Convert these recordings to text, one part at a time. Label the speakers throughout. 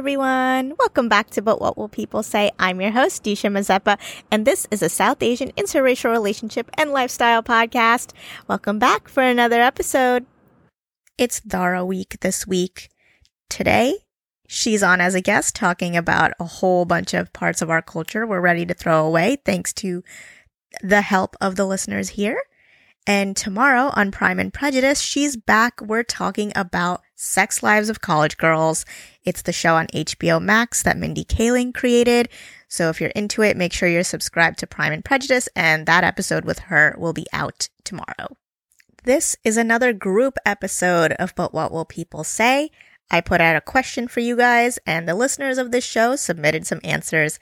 Speaker 1: everyone. Welcome back to But What Will People Say? I'm your host, Disha Mazeppa, and this is a South Asian interracial relationship and lifestyle podcast. Welcome back for another episode. It's Dara week this week. Today, she's on as a guest talking about a whole bunch of parts of our culture we're ready to throw away thanks to the help of the listeners here. And tomorrow on Prime and Prejudice, she's back. We're talking about Sex Lives of College Girls. It's the show on HBO Max that Mindy Kaling created. So if you're into it, make sure you're subscribed to Prime and Prejudice, and that episode with her will be out tomorrow. This is another group episode of But What Will People Say? I put out a question for you guys, and the listeners of this show submitted some answers.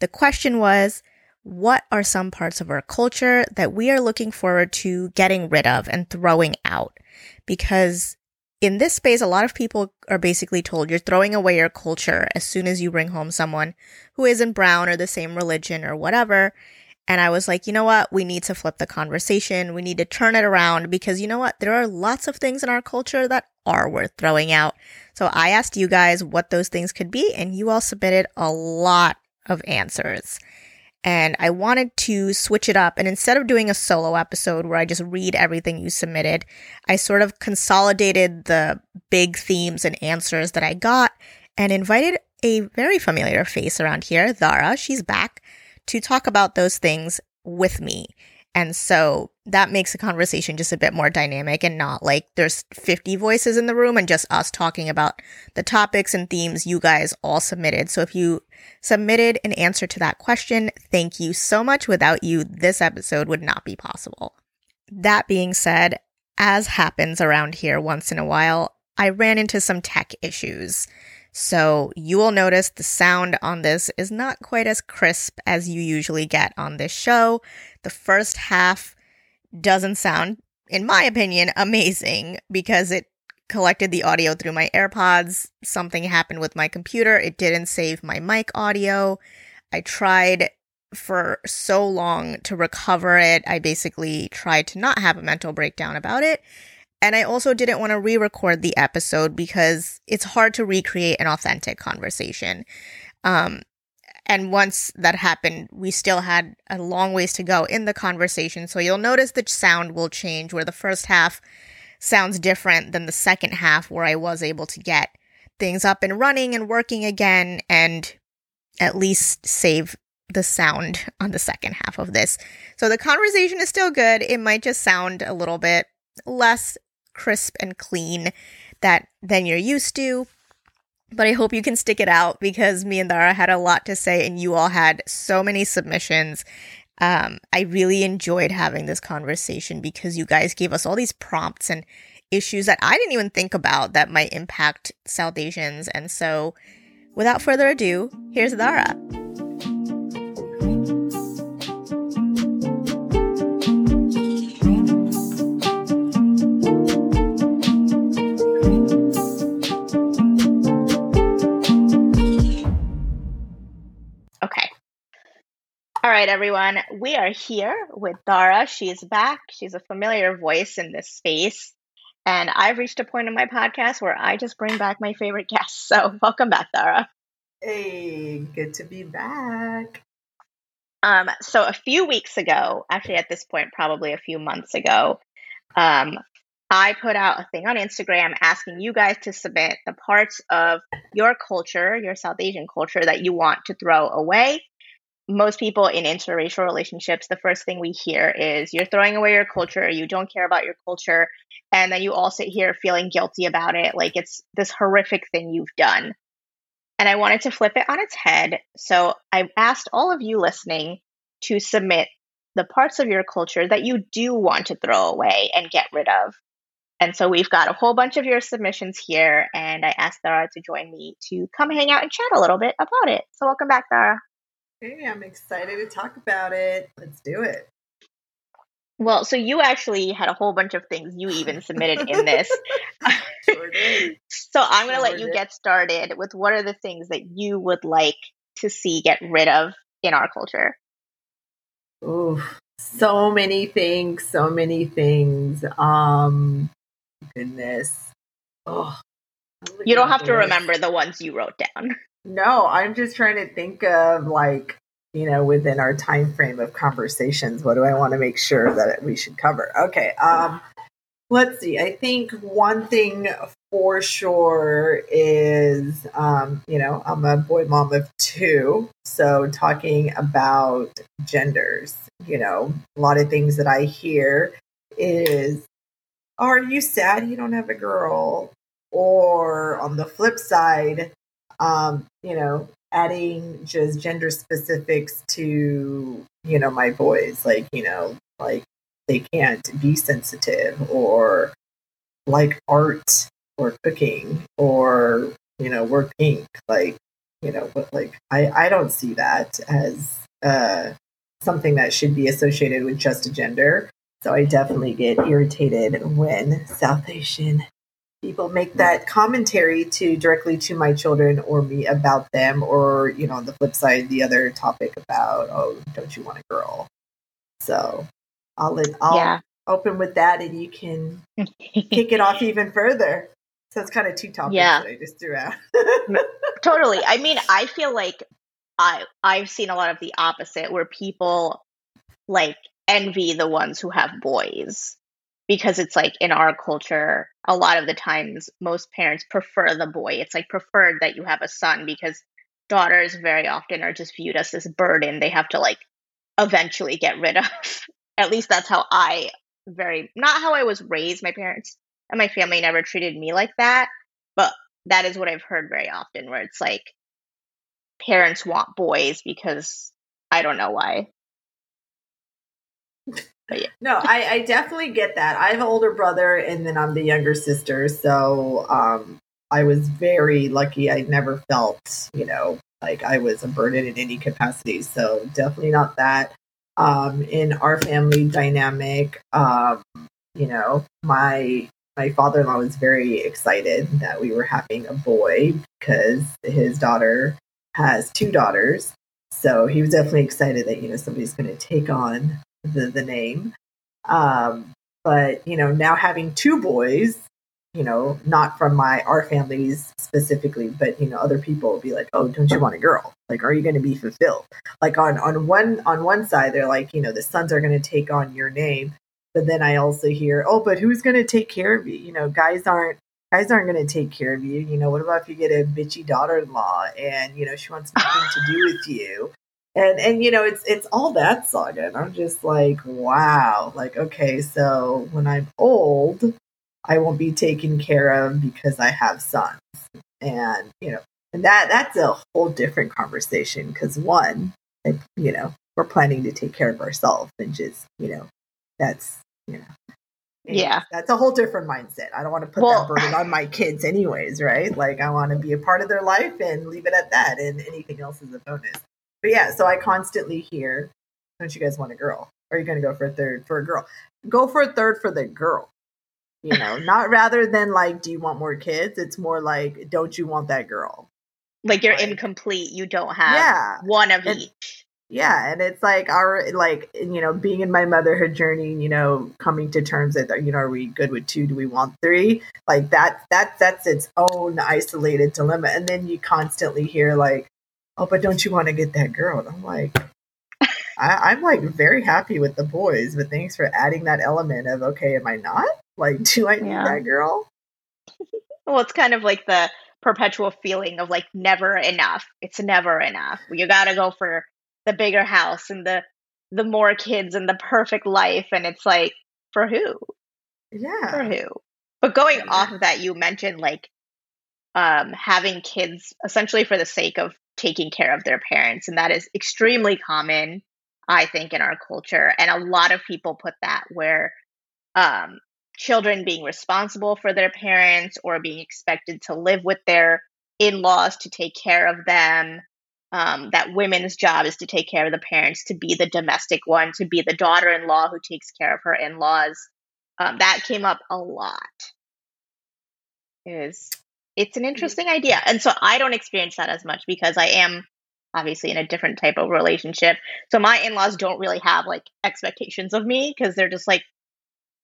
Speaker 1: The question was, what are some parts of our culture that we are looking forward to getting rid of and throwing out? Because in this space, a lot of people are basically told you're throwing away your culture as soon as you bring home someone who isn't brown or the same religion or whatever. And I was like, you know what? We need to flip the conversation. We need to turn it around because you know what? There are lots of things in our culture that are worth throwing out. So I asked you guys what those things could be, and you all submitted a lot of answers and I wanted to switch it up. And instead of doing a solo episode where I just read everything you submitted, I sort of consolidated the big themes and answers that I got and invited a very familiar face around here, Zara. She's back to talk about those things with me. And so that makes the conversation just a bit more dynamic and not like there's 50 voices in the room and just us talking about the topics and themes you guys all submitted. So if you submitted an answer to that question, thank you so much. Without you, this episode would not be possible. That being said, as happens around here once in a while, I ran into some tech issues. So you will notice the sound on this is not quite as crisp as you usually get on this show. The first half doesn't sound, in my opinion, amazing because it collected the audio through my AirPods. Something happened with my computer. It didn't save my mic audio. I tried for so long to recover it. I basically tried to not have a mental breakdown about it. And I also didn't want to re record the episode because it's hard to recreate an authentic conversation. Um, and once that happened, we still had a long ways to go in the conversation. So you'll notice the sound will change where the first half sounds different than the second half, where I was able to get things up and running and working again and at least save the sound on the second half of this. So the conversation is still good. It might just sound a little bit less crisp and clean that than you're used to. But I hope you can stick it out because me and Dara had a lot to say and you all had so many submissions. Um, I really enjoyed having this conversation because you guys gave us all these prompts and issues that I didn't even think about that might impact South Asians. And so, without further ado, here's Dara. All right, everyone. We are here with Dara. She's back. She's a familiar voice in this space. And I've reached a point in my podcast where I just bring back my favorite guests. So, welcome back, Dara.
Speaker 2: Hey, good to be back.
Speaker 1: Um, so, a few weeks ago, actually, at this point, probably a few months ago, um, I put out a thing on Instagram asking you guys to submit the parts of your culture, your South Asian culture, that you want to throw away most people in interracial relationships, the first thing we hear is you're throwing away your culture, you don't care about your culture, and then you all sit here feeling guilty about it, like it's this horrific thing you've done. And I wanted to flip it on its head. So I asked all of you listening to submit the parts of your culture that you do want to throw away and get rid of. And so we've got a whole bunch of your submissions here, and I asked Dara to join me to come hang out and chat a little bit about it. So welcome back, Dara.
Speaker 2: Hey, I'm excited to talk about it. Let's do it.
Speaker 1: Well, so you actually had a whole bunch of things you even submitted in this.
Speaker 2: sure
Speaker 1: so I'm going to
Speaker 2: Sure
Speaker 1: let you
Speaker 2: did.
Speaker 1: get started with what are the things that you would like to see get rid of in our culture?
Speaker 2: Ooh, so many things, so many things. Um, goodness. Oh,
Speaker 1: You don't have to remember the ones you wrote down.
Speaker 2: No, I'm just trying to think of like you know within our time frame of conversations what do i want to make sure that we should cover? Okay um let's see i think one thing for sure is um you know i'm a boy mom of two so talking about genders you know a lot of things that i hear is are you sad you don't have a girl? Or on the flip side um, you know, adding just gender specifics to you know my boys like you know like they can't be sensitive or like art or cooking or you know we're pink like you know but like i i don't see that as uh something that should be associated with just a gender. So i definitely get irritated when south asian people make that commentary to directly to my children or me about them or you know on the flip side the other topic about oh don't you want a girl? So i'll i'll yeah. open with that and you can kick it off even further. So it's kind of two topics yeah. that i just threw out.
Speaker 1: Totally. I mean i feel like i i've seen a lot of the opposite where people like envy the ones who have boys because it's like in our culture a lot of the times most parents prefer the boy. It's like preferred that you have a son because daughters very often are just viewed as this burden they have to like eventually get rid of. At least that's how i very not how i was raised. My parents and my family never treated me like that but that is what i've heard very often where it's like parents want boys because i don't know why
Speaker 2: yeah. No, I, I definitely get that. I have an older brother and then I'm the younger sister. So um, I was very lucky. I never felt, you know, like I was a burden in any capacity. So definitely not that. Um, in our family dynamic, um, you know, my my father-in-law was very excited that we were having a boy because his daughter has two daughters. So he was definitely excited that you know somebody's going to take on the, the name. Um, but, you know, now having two boys, you know, not from my our families specifically, but you know, other people will be like, "Oh, don't you want a girl? Like, are you going to be fulfilled?" Like on on one on one side, they're like, you know, the sons are going to take on your name, but then I also hear, "Oh, but who's going to take care of you?" You know, guys aren't guys aren't going to take care of you. You know, what about if you get a bitchy daughter-in-law and you know she wants nothing to do with you? And and you know it's it's all that saga and i'm just like wow like okay so when i'm old i won't be taken care of because i have sons. And you know and that that's a whole different conversation because one you know we're planning to take care of ourselves and just you know that's you know
Speaker 1: yeah.
Speaker 2: that's a whole different mindset. I don't want to put well, that burden on my kids anyways right? Like i want to be a part of their life and leave it at that and anything else is a bonus but yeah, so I constantly hear, "Don't you guys want a girl? Or are you going to go for a third for a girl? Go for a third for the girl." You know, not rather than like, "Do you want more kids?" It's more like, "Don't you want that girl?"
Speaker 1: Like you're like, incomplete. You don't have yeah, one of and, each.
Speaker 2: Yeah, and it's like our like you know being in my motherhood journey, you know, coming to terms that you know are we good with two? Do we want three? Like that that that's its own isolated dilemma, and then you constantly hear like oh, but don't you want to get that girl? And I'm like, I, am like very happy with the boys, but thanks for adding that element of, okay, am I not? Like, do I need yeah. that girl?
Speaker 1: well, it's kind of like the perpetual feeling of like never enough. It's never enough. You got to go for the bigger house and the the more kids and the perfect life and it's like for who?
Speaker 2: Yeah.
Speaker 1: For who? But going yeah. off of that you mentioned like um having kids essentially for the sake of taking care of their parents. And that is extremely common, I think, in our culture. And a lot of people put that where um, children being responsible for their parents or being expected to live with their in laws to take care of them. Um, that women's job is to take care of the parents, to be the domestic one, to be the daughter in law who takes care of her in laws. Um, that came up a lot. Is it's an interesting idea. And so I don't experience that as much because I am obviously in a different type of relationship. So my in-laws don't really have like expectations of me because they're just like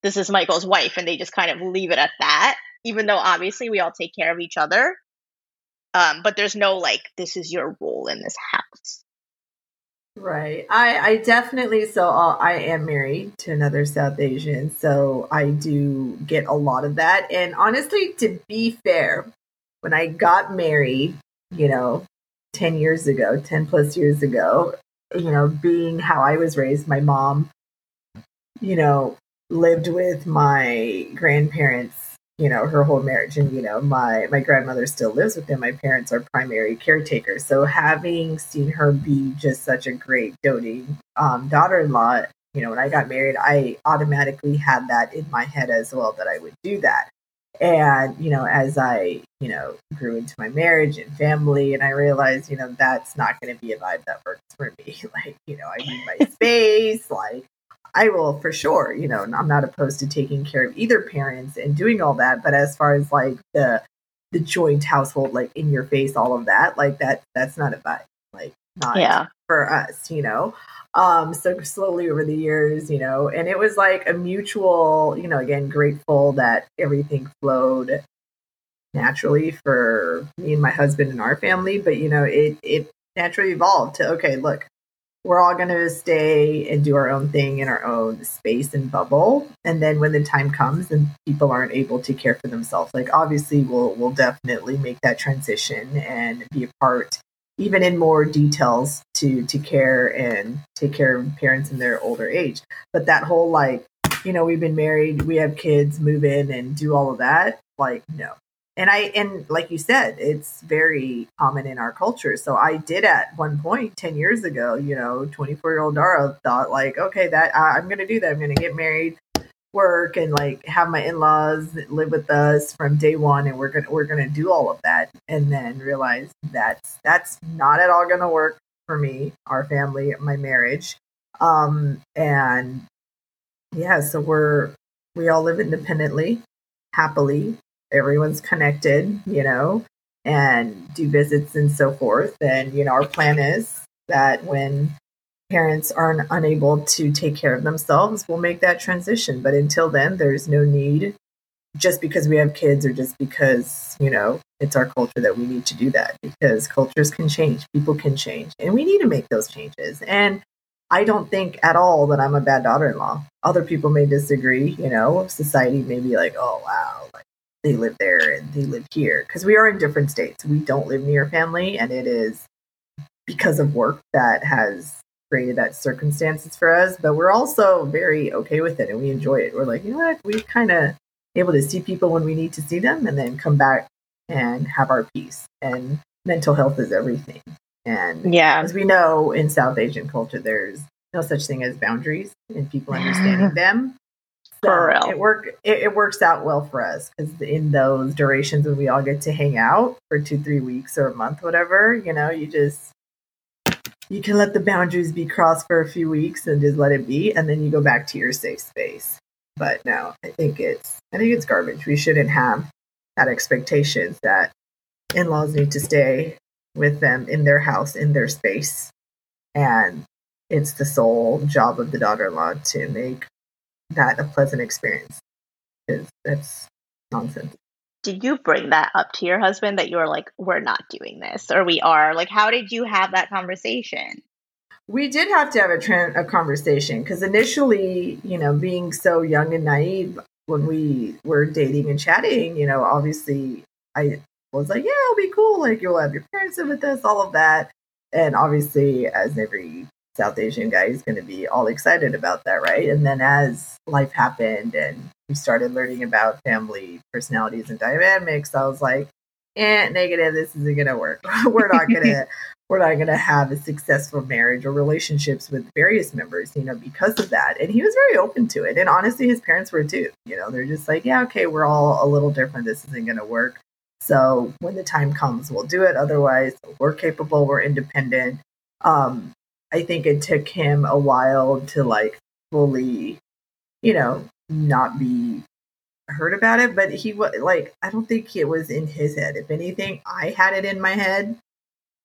Speaker 1: this is Michael's wife and they just kind of leave it at that.
Speaker 3: even though obviously we all take care of each other. Um, but there's no like, this is your role in this house.
Speaker 2: Right. I, I definitely, so I'll, I am married to another South Asian. So I do get a lot of that. And honestly, to be fair, when I got married, you know, 10 years ago, 10 plus years ago, you know, being how I was raised, my mom, you know, lived with my grandparents, you know, her whole marriage. And, you know, my, my grandmother still lives with them. My parents are primary caretakers. So having seen her be just such a great doting um, daughter in law, you know, when I got married, I automatically had that in my head as well that I would do that. And, you know, as I, you know, grew into my marriage and family, and I realized, you know, that's not going to be a vibe that works for me. Like, you know, I need my space. Like, I will for sure, you know, I'm not opposed to taking care of either parents and doing all that. But as far as like the, the joint household, like in your face, all of that, like that, that's not a vibe. Like, not
Speaker 3: yeah.
Speaker 2: for us, you know? Um, so slowly over the years, you know, and it was like a mutual, you know, again, grateful that everything flowed naturally for me and my husband and our family. But, you know, it, it naturally evolved to, okay, look, we're all going to stay and do our own thing in our own space and bubble. And then when the time comes and people aren't able to care for themselves, like obviously we'll, we'll definitely make that transition and be a part even in more details to to care and take care of parents in their older age. But that whole like you know we've been married we have kids move in and do all of that like no. And i and like you said it's very common in our culture. So i did at one point 10 years ago you know 24 year old dara thought like okay that i'm gonna do that. I'm gonna get married work and like have my in-laws live with us from day one and we're gonna we're gonna do all of that and then realize that's that's not at all gonna work for me our family my marriage. Um and yeah so we're we all live independently happily everyone's connected you know and do visits and so forth and you know our plan is that when parents aren't unable to take care of themselves, we'll make that transition. But until then, there's no need just because we have kids or just because, you know, it's our culture that we need to do that because cultures can change, people can change, and we need to make those changes. And I don't think at all that I'm a bad daughter in law. Other people may disagree, you know, society may be like, oh, wow, like they live there and they live here because we are in different states. We don't live near family, and it is because of work that has created that circumstances for us, but we're also very okay with it and we enjoy it. We're like, you know what, we kind of able to see people when we need to see them and then come back and have our peace. And mental health is everything. And
Speaker 3: yeah,
Speaker 2: as we know in South Asian culture, there's no such thing as boundaries and people understanding them.
Speaker 3: So for real.
Speaker 2: It work it, it works out well for us because in those durations when we all get to hang out for two, three weeks or a month, whatever, you know, you just you can let the boundaries be crossed for a few weeks and just let it be and then you go back to your safe space. But no i think it's i think it's garbage. We shouldn't have that expectations that in-laws need to stay with them in their house in their space. And it's the sole job of the daughter-in-law to make that a pleasant experience because that's nonsense
Speaker 3: did you bring that up to your husband that you were like, we're not doing this or we are? Like, how did you have that conversation?
Speaker 2: We did have to have a, a conversation because initially, you know, being so young and naive when we were dating and chatting, you know, obviously I was like, yeah, it'll be cool. Like, you'll have your parents live with us, all of that. And obviously, as every South Asian guy is going to be all excited about that, right? And then as life happened and we started learning about family personalities and dynamics, I was like, eh, negative, this isn't going to work. we're not going to. We're not going to have a successful marriage or relationships with various members, you know, because of that. And he was very open to it. And honestly, his parents were too. You know, they're just like, yeah, okay, we're all a little different. This isn't going to work. So when the time comes, we'll do it. Otherwise, we're capable, we're independent. Um, I think it took him a while to like fully, you know, not be heard about it, but he was like, I don't think it was in his head. If anything, I had it in my head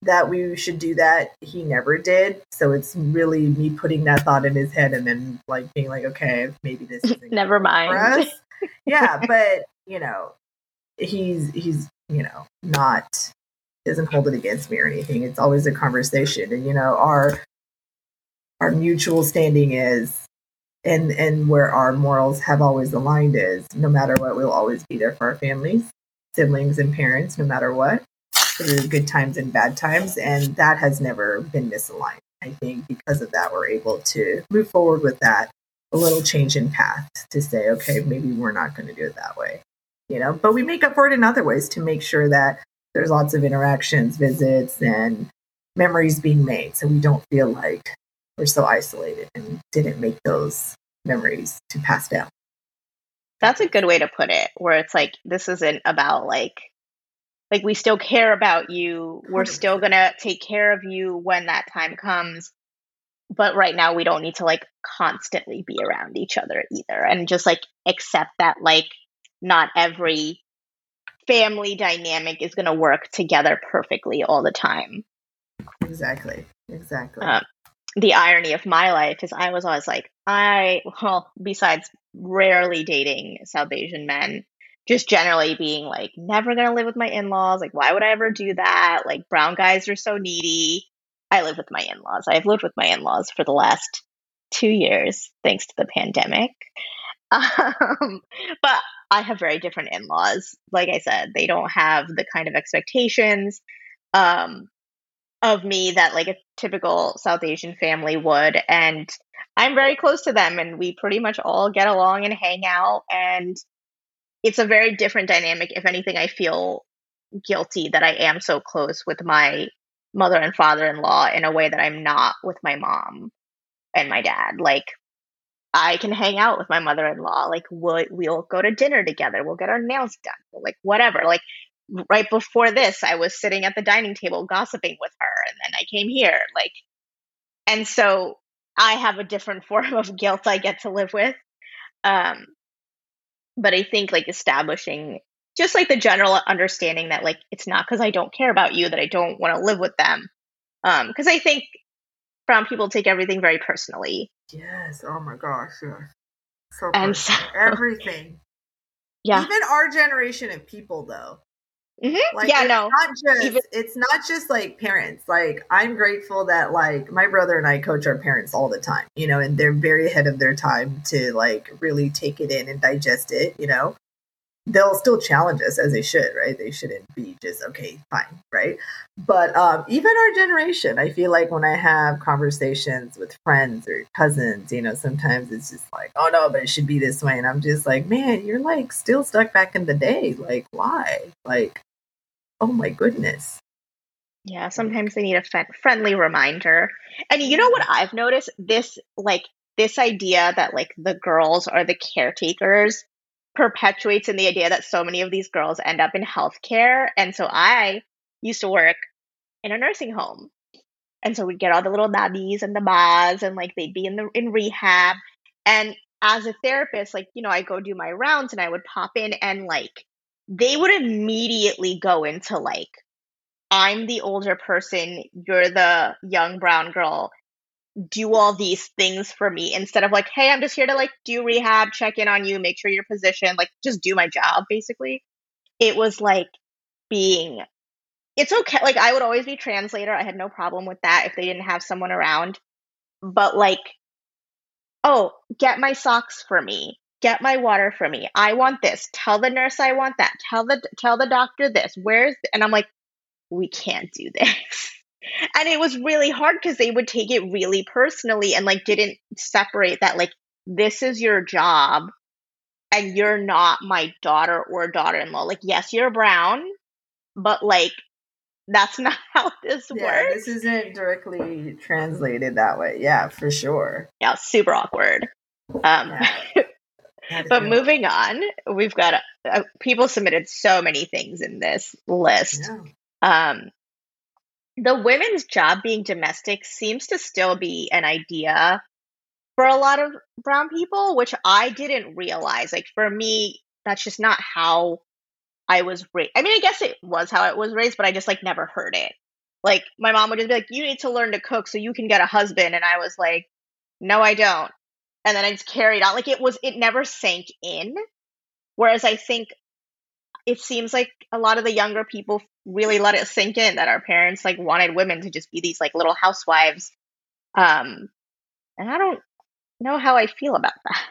Speaker 2: that we should do that. He never did. So it's really me putting that thought in his head and then like being like, okay, maybe this is
Speaker 3: never mind.
Speaker 2: yeah, but you know, he's he's you know not doesn't hold it against me or anything. It's always a conversation, and you know our our mutual standing is and and where our morals have always aligned is no matter what we'll always be there for our families siblings and parents no matter what through good times and bad times and that has never been misaligned. I think because of that we're able to move forward with that a little change in path to say okay maybe we're not going to do it that way you know? But we make up for it in other ways to make sure that there's lots of interactions visits and memories being made so we don't feel like we're so isolated and didn't make those memories to pass down.
Speaker 1: That's a good way to put it, where it's like, this isn't about like, like we still care about you. We're still going to take care of you when that time comes. But right now, we don't need to like constantly be around each other either. And just like accept that, like, not every family dynamic is going to work together perfectly all the time.
Speaker 2: Exactly. Exactly.
Speaker 1: Um, the irony of my life is I was always like, I, well, besides rarely dating South Asian men, just generally being like, never gonna live with my in laws. Like, why would I ever do that? Like, brown guys are so needy. I live with my in laws. I've lived with my in laws for the last two years, thanks to the pandemic. Um, but I have very different in laws. Like I said, they don't have the kind of expectations. Um, of me that like a typical South Asian family would. And I'm very close to them and we pretty much all get along and hang out. And it's a very different dynamic. If anything, I feel guilty that I am so close with my mother and father in law in a way that I'm not with my mom and my dad. Like, I can hang out with my mother in law. Like, we'll, we'll go to dinner together. We'll get our nails done. Like, whatever. Like, right before this, I was sitting at the dining table gossiping with her, and then I came here. Like, and so I have a different form of guilt I get to live with. Um, but I think like establishing just like the general understanding that like it's not because I don't care about you that I don't want to live with them. Um, because I think brown people take everything very personally.
Speaker 2: Yes. Oh my gosh. Yes. So
Speaker 1: and so,
Speaker 2: everything.
Speaker 1: Yeah.
Speaker 2: Even our generation of people, though,
Speaker 1: Mm-hmm. Like, yeah, no.
Speaker 2: Not just, Even- it's not just like parents. Like, I'm grateful that like my brother and I coach our parents all the time, you know, and they're very ahead of their time to like really take it in and digest it, you know. They'll still challenge us as they should, right? They shouldn't be just okay, fine, right? But um, even our generation, I feel like when I have conversations with friends or cousins, you know, sometimes it's just like, oh no, but it should be this way, and I'm just like, man, you're like still stuck back in the day. Like, why? Like, oh my goodness.
Speaker 1: Yeah, sometimes they need a friendly reminder. And you know what I've noticed? This, like, this idea that, like, the girls are the caretakers perpetuates in the idea that so many of these girls end up in healthcare. And so I used to work in a nursing home. And so we'd get all the little nabbies and the bas, and like they'd be in the in rehab. And as a therapist, like, you know, I go do my rounds and I would pop in and like they would immediately go into like, I'm the older person, you're the young brown girl. Do all these things for me instead of like, hey, I'm just here to like do rehab, check in on you, make sure you're positioned, like just do my job, basically. It was like being, it's okay. Like, I would always be translator. I had no problem with that if they didn't have someone around. But like, oh, get my socks for me get my water for me. I want this. Tell the nurse I want that. Tell the tell the doctor this. Where's and I'm like, we can't do this. and it was really hard because they would take it really personally and like didn't separate that like this is your job and you're not my daughter or daughter-in-law. Like yes, you're brown, but like that's not how this yeah,
Speaker 2: works. This isn't directly translated that way. Yeah, for sure.
Speaker 1: Yeah, super awkward. Um yeah. but moving on, we've got uh, people submitted so many things in this list. Yeah. Um, the women's job being domestic seems to still be an idea for a lot of brown people, which I didn't realize. Like for me, that's just not how I was raised. I mean, I guess it was how it was raised, but I just like never heard it. Like my mom would just be like, "You need to learn to cook so you can get a husband," and I was like, "No, I don't." And then I just carried on. Like it was, it never sank in. Whereas I think it seems like a lot of the younger people really let it sink in that our parents like wanted women to just be these like little housewives. Um, and I don't know how I feel about that.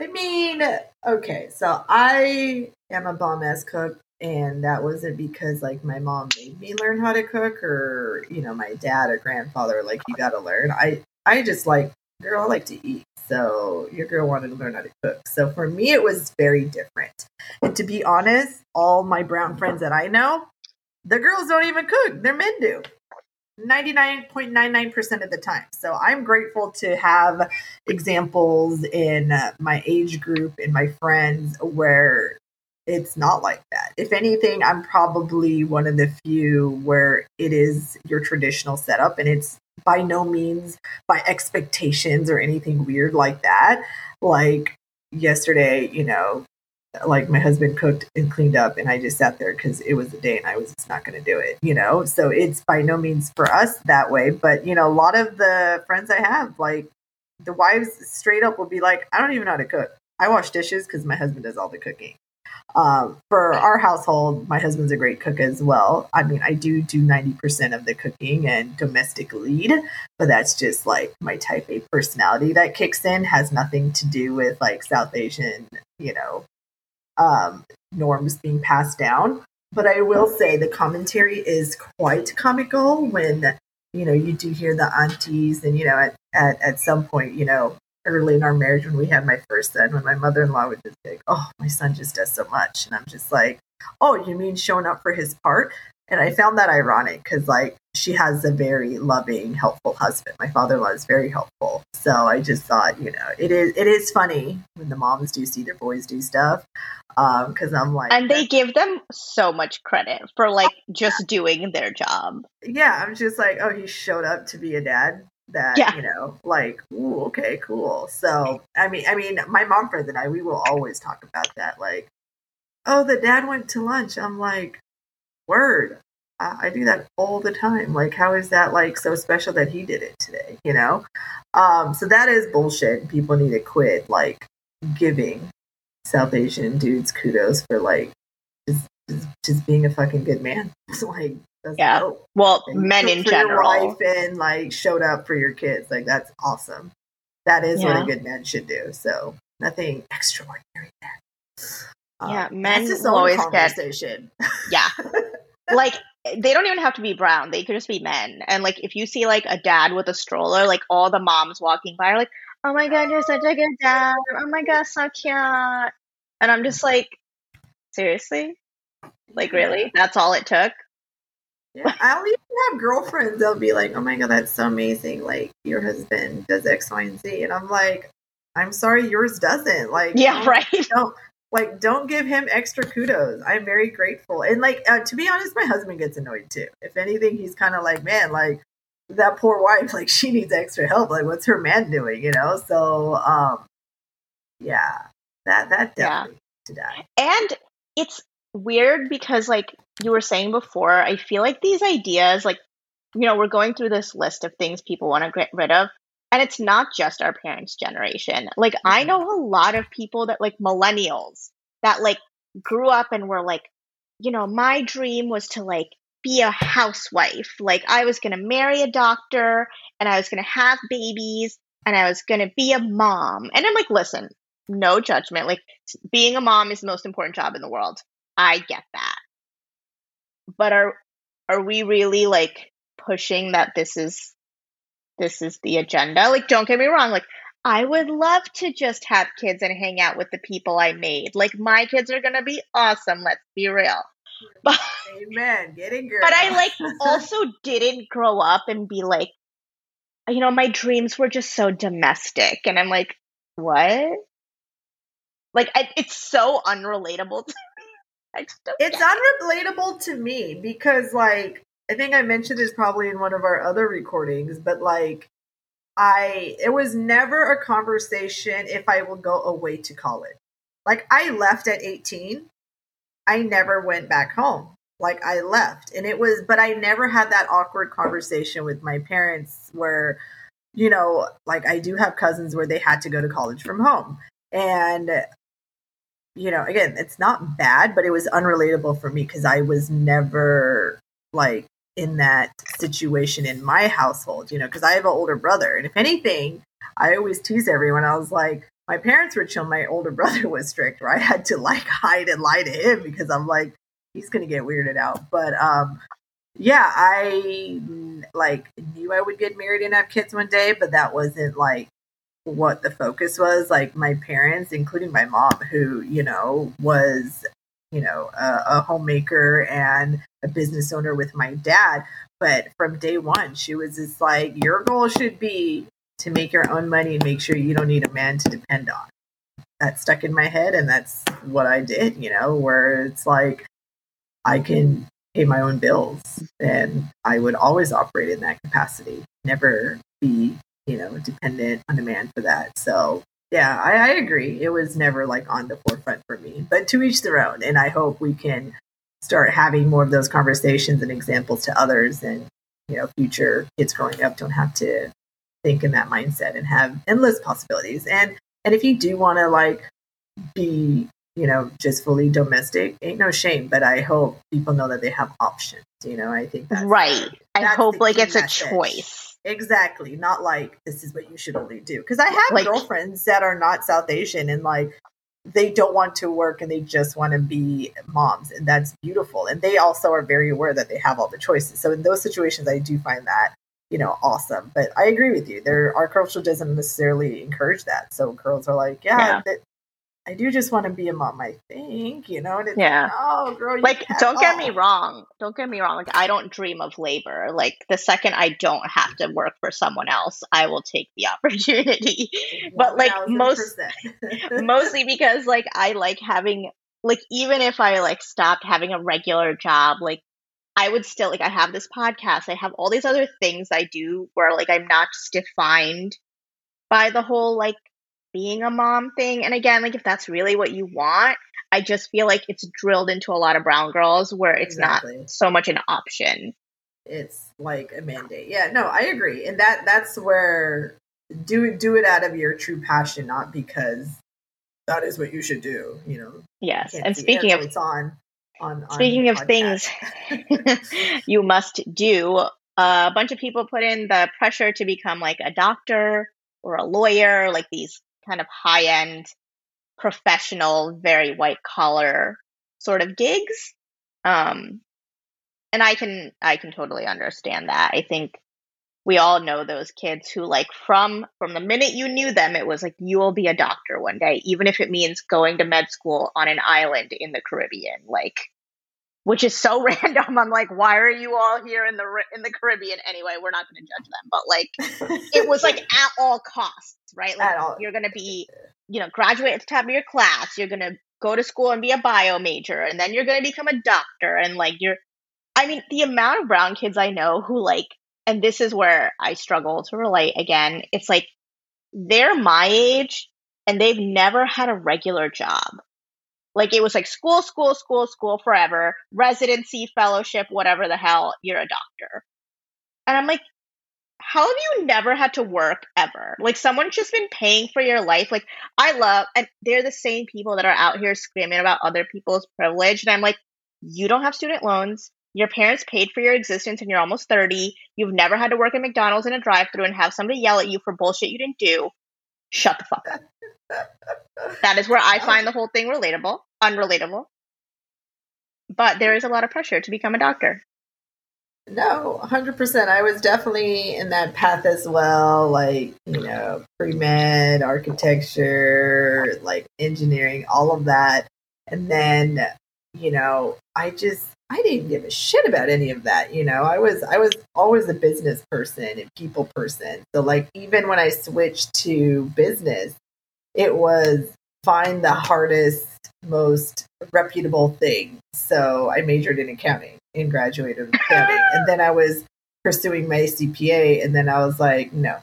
Speaker 2: I mean, okay, so I am a bomb ass cook, and that wasn't because like my mom made me learn how to cook, or you know, my dad or grandfather like you got to learn. I I just like girl, I like to eat, so your girl wanted to learn how to cook. So for me, it was very different. And to be honest, all my brown friends that I know, the girls don't even cook; their men do. 99.99% of the time. So I'm grateful to have examples in uh, my age group, in my friends, where it's not like that. If anything, I'm probably one of the few where it is your traditional setup and it's by no means by expectations or anything weird like that. Like yesterday, you know, like my husband cooked and cleaned up and I just sat there because it was a day and I was just not going to do it, you know? So it's by no means for us that way. But, you know, a lot of the friends I have, like the wives straight up will be like, I don't even know how to cook. I wash dishes because my husband does all the cooking. Um, for our household, my husband's a great cook as well. I mean, I do do 90% of the cooking and domestic lead, but that's just like my type A personality that kicks in, has nothing to do with like South Asian, you know, um, norms being passed down. But I will say the commentary is quite comical when you know you do hear the aunties and you know at, at, at some point you know early in our marriage when we had my first son when my mother-in-law would just say oh my son just does so much and i'm just like oh you mean showing up for his part and I found that ironic because, like, she has a very loving, helpful husband. My father-in-law is very helpful, so I just thought, you know, it is it is funny when the moms do see their boys do stuff because um, I'm like,
Speaker 1: and they give them so much credit for like just doing their job.
Speaker 2: Yeah, I'm just like, oh, he showed up to be a dad. That yeah. you know, like, ooh, okay, cool. So, I mean, I mean, my mom friends and I, we will always talk about that. Like, oh, the dad went to lunch. I'm like, word. I, I do that all the time. Like, how is that like so special that he did it today? You know? Um, so that is bullshit. People need to quit like giving South Asian dudes kudos for like just just, just being a fucking good man. It's like
Speaker 1: yeah. Dope. Well, and men in general,
Speaker 2: wife and like showed up for your kids. Like that's awesome. That is yeah. what a good man should do. So nothing extraordinary there.
Speaker 1: Um, yeah, men always conversation. get. Yeah, like they don't even have to be brown. They could just be men. And like if you see like a dad with a stroller, like all the moms walking by are like, "Oh my god, you're such a good dad! Oh my god, so cute!" And I'm just like, seriously, like really? That's all it took.
Speaker 2: Yeah, I'll even have girlfriends. They'll be like, "Oh my god, that's so amazing! Like your husband does X, Y, and Z," and I'm like, "I'm sorry, yours doesn't." Like,
Speaker 1: yeah, right.
Speaker 2: Don't like don't give him extra kudos i'm very grateful and like uh, to be honest my husband gets annoyed too if anything he's kind of like man like that poor wife like she needs extra help like what's her man doing you know so um yeah that that definitely yeah. to die
Speaker 1: and it's weird because like you were saying before i feel like these ideas like you know we're going through this list of things people want to get rid of and it's not just our parents' generation. Like I mm-hmm. know a lot of people that like millennials that like grew up and were like, you know, my dream was to like be a housewife. Like I was going to marry a doctor and I was going to have babies and I was going to be a mom. And I'm like, listen, no judgment. Like being a mom is the most important job in the world. I get that. But are are we really like pushing that this is this is the agenda. Like, don't get me wrong. Like, I would love to just have kids and hang out with the people I made. Like, my kids are going to be awesome. Let's be real.
Speaker 2: But, Amen. Getting girl.
Speaker 1: But I like also didn't grow up and be like, you know, my dreams were just so domestic. And I'm like, what? Like, I, it's so unrelatable to.
Speaker 2: It's unrelatable to me because, like, I think I mentioned this probably in one of our other recordings, but like I it was never a conversation if I will go away to college. Like I left at 18. I never went back home. Like I left. And it was but I never had that awkward conversation with my parents where you know, like I do have cousins where they had to go to college from home. And you know, again, it's not bad, but it was unrelatable for me because I was never like in that situation in my household, you know, because I have an older brother. And if anything, I always tease everyone. I was like, my parents were chill. My older brother was strict, where I had to like hide and lie to him because I'm like, he's gonna get weirded out. But um, yeah, I like knew I would get married and have kids one day, but that wasn't like what the focus was. Like my parents, including my mom, who you know was you know a, a homemaker and a business owner with my dad. But from day one, she was just like, your goal should be to make your own money and make sure you don't need a man to depend on. That stuck in my head, and that's what I did, you know, where it's like I can pay my own bills, and I would always operate in that capacity, never be, you know, dependent on a man for that. So, yeah, I, I agree. It was never like on the forefront for me, but to each their own. And I hope we can start having more of those conversations and examples to others and you know future kids growing up don't have to think in that mindset and have endless possibilities. And and if you do want to like be, you know, just fully domestic, ain't no shame. But I hope people know that they have options. You know, I think that's
Speaker 1: right. I
Speaker 2: that's
Speaker 1: hope like it's
Speaker 2: message.
Speaker 1: a choice.
Speaker 2: Exactly. Not like this is what you should only do. Because I have
Speaker 1: Like-
Speaker 2: girlfriends that are not South Asian and like they don't want to work and they just want to be moms. And that's beautiful. And they also are very aware that they have all the choices. So in those situations, I do find that, you know, awesome. But I agree with you. There our culture doesn't necessarily encourage that. So girls are like, yeah,
Speaker 1: Yeah.
Speaker 2: that- I do just want to be a mom, I think, you know, and it's
Speaker 1: Yeah.
Speaker 2: like, oh girl,
Speaker 1: Like, don't get me wrong. Don't get me wrong. Like, I don't dream of labor. Like, the second I don't have to work for someone else, I will take the opportunity. But, like, most- mostly because like I like having like even if I like stopped having a regular job, like I would still like I have this podcast, I have all these other things I do where like I'm not just defined by the whole like being a mom thing. And again, like if that's really what you want, I just feel like it's drilled into a lot of brown girls where it's
Speaker 2: Exactly.
Speaker 1: not so much an option.
Speaker 2: it's like a mandate. Yeah, no, I agree. And that that's where do do it out of your true passion, not because that is what you should do. You know.
Speaker 1: Yes.
Speaker 2: Can't
Speaker 1: And speaking of
Speaker 2: quotes on on, on
Speaker 1: Speaking of
Speaker 2: podcast.
Speaker 1: you must do. A bunch of people put in the pressure to become like a doctor or a lawyer, like these kind of high end, professional, very white collar sort of gigs. Um, and I can I can totally understand that. I think we all know those kids who like from from the minute you knew them, it was like you will be a doctor one day, even if it means going to med school on an island in the Caribbean. Like which is so random. I'm like, why are you all here in the in the Caribbean anyway? We're not going to judge them, but like, it was like at all costs, right? Like,
Speaker 2: At all.
Speaker 1: you're going to be, you know, graduate at the top of your class. You're going to go to school and be a bio major, and then you're going to become a doctor, and like, you're. I mean, the amount of brown kids I know who like, and this is where I struggle to relate. Again, it's like they're my age, and they've never had a regular job. Like it was like school, school, school, school forever, residency, fellowship, whatever the hell, you're a doctor. And I'm like, how have you never had to work ever? Like someone's just been paying for your life. Like I love, and they're the same people that are out here screaming about other people's privilege. And I'm like, you don't have student loans. Your parents paid for your existence and you're almost 30. You've never had to work at McDonald's in a drive through and have somebody yell at you for bullshit you didn't do. Shut the fuck up. That is where I find the whole thing relatable, unrelatable. But there is a lot of pressure to become a doctor.
Speaker 2: No, 100%. I was definitely in that path as well. Like, you know, pre med, architecture, like engineering, all of that. And then, you know, I just, I didn't give a shit about any of that. You know, I was, I was always a business person and people person. So, like, even when I switched to business, it was find the hardest, most reputable thing. So I majored in accounting and graduated in accounting. and then I was pursuing my CPA. And then I was like, no,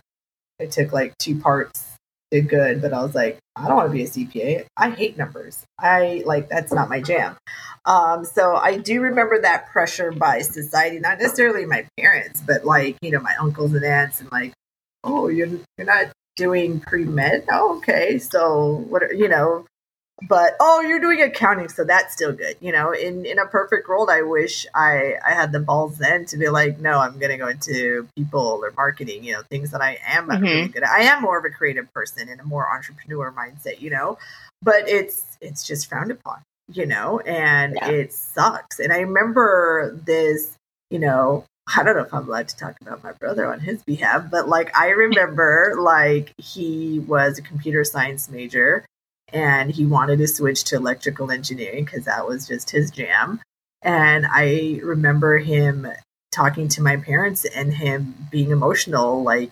Speaker 2: I took like two parts, did good, but I was like, I don't want to be a CPA. I hate numbers. I like, that's not my jam. Um, so I do remember that pressure by society, not necessarily my parents, but like, you know, my uncles and aunts and like, oh, you're, you're not doing pre med. Oh, okay. So what, are, you know, but oh you're doing accounting so that's still good you know? In in a perfect world i wish i i had the balls then to be like no i'm gonna go into people or marketing you know things that i am mm-hmm. really good at. I am more of a creative person and a more entrepreneur mindset you know? But it's it's just frowned upon you know? And yeah. it sucks. And i remember this you know I don't know if I'm allowed to talk about my brother on his behalf, but like I remember like he was a computer science major and he wanted to switch to electrical engineering because that was just his jam. And I remember him talking to my parents and him being emotional, like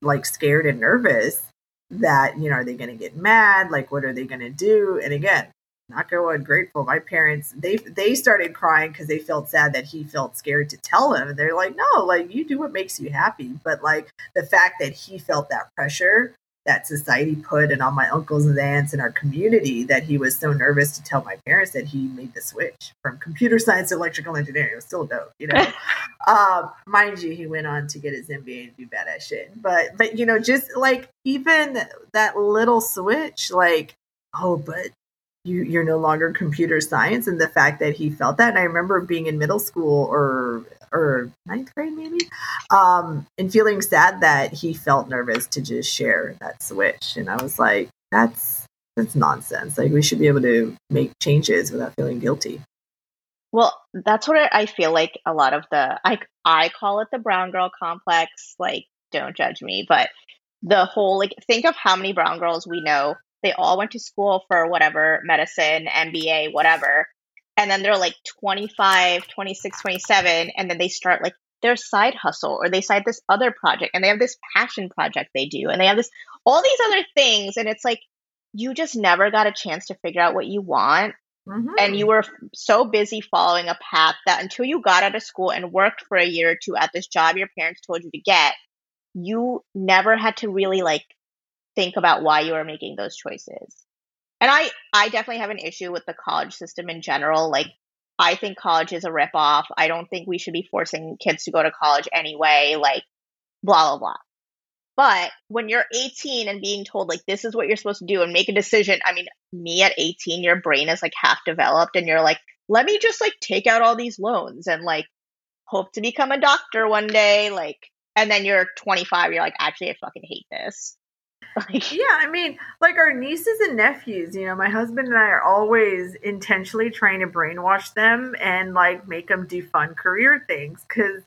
Speaker 2: like scared and nervous that you know are they going to get mad? Like what are they going to do? And again, not going grateful. My parents they they started crying because they felt sad that he felt scared to tell them. And they're like, no, like you do what makes you happy. But like the fact that he felt that pressure that society put and all my uncles and aunts in our community that he was so nervous to tell my parents that he made the switch from computer science to electrical engineering. It was still dope, you know. um, mind you, he went on to get his MBA and do badass shit. But but you know, just like even that little switch, like, oh, but you you're no longer computer science and the fact that he felt that and i remember being in middle school or or ninth grade maybe? Um and feeling sad that he felt nervous to just share that switch. And i was like that's that's nonsense. Like we should be able to make changes without feeling guilty.
Speaker 1: Well that's what i feel like a lot of the i i call it the brown girl complex. Like don't judge me. But the whole like think of how many brown girls we know. They all went to school for whatever medicine mba whatever and then they're like 25 26 27 and then they start like their side hustle or they start this other project and they have this passion project they do and they have this all these other things and it's like you just never got a chance to figure out what you want mm-hmm. and you were so busy following a path that until you got out of school and worked for a year or two at this job your parents told you to get you never had to really like think about why you were making those choices and I I definitely have an issue with the college system in general. Like I think college is a ripoff. I don't think we should be forcing kids to go to college anyway. Like blah blah blah. But when you're 18 and being told like this is what you're supposed to do and make a decision, I mean, me at 18, your brain is like half developed and you're like, let me just like take out all these loans and like hope to become a doctor one day. Like, and then you're 25, you're like, actually, I fucking hate this.
Speaker 2: Like, yeah, I mean, like our nieces and nephews, you know, my husband and I are always intentionally trying to brainwash them and like make them do fun career things. Cause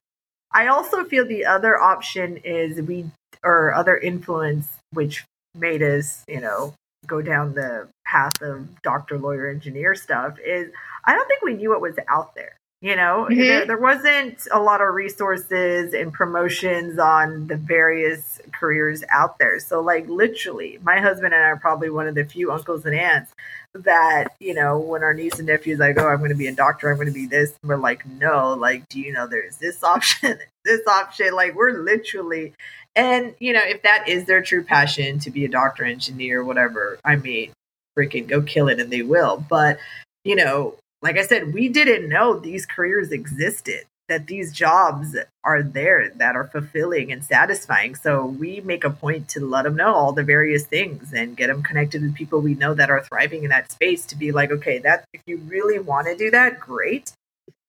Speaker 2: I also feel the other option is we, or other influence, which made us, you know, go down the path of doctor, lawyer, engineer stuff, is I don't think we knew what was out there. You know, mm-hmm. there, there, wasn't a lot of resources and promotions on the various careers out there. So, like, literally, my husband and I are probably one of the few uncles and aunts that, you know, when our niece and nephews like, oh, I'm going to be a doctor, I'm going to be this, we're like, no, like, do you know there's this option, this option? Like, we're literally, and, you know, if that is their true passion to be a doctor, engineer, whatever, I mean, freaking go kill it and they will. But, you know, like I said, we didn't know these careers existed, that these jobs are there that are fulfilling and satisfying. So we make a point to let them know all the various things and get them connected with people we know that are thriving in that space to be like, okay, that if you really want to do that, great.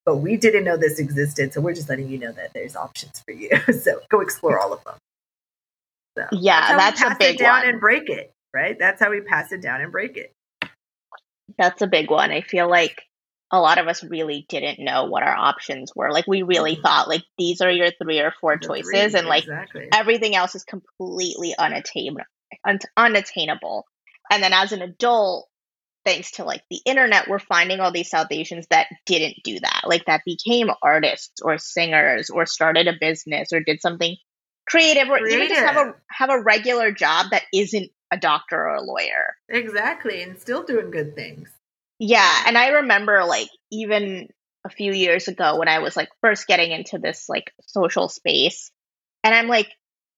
Speaker 2: But we didn't know this existed, so we're just letting you know that there's options for you. so go explore all of them.
Speaker 1: So yeah, that's, that's a big
Speaker 2: down
Speaker 1: one.
Speaker 2: and break it, right? That's how we pass it down and break it.
Speaker 1: That's a big one. I feel like a lot of us really didn't know what our options were. Like we really mm-hmm. thought like these are your three or four the choices three, and like exactly. everything else is completely unattainable un- unattainable. And then as an adult, thanks to like the internet, we're finding all these South Asians that didn't do that. Like that became artists or singers or started a business or did something creative or creative. even just have a have a regular job that isn't a doctor or a lawyer.
Speaker 2: Exactly. And still doing good things.
Speaker 1: Yeah, and I remember like even a few years ago when I was like first getting into this like social space, and I'm like,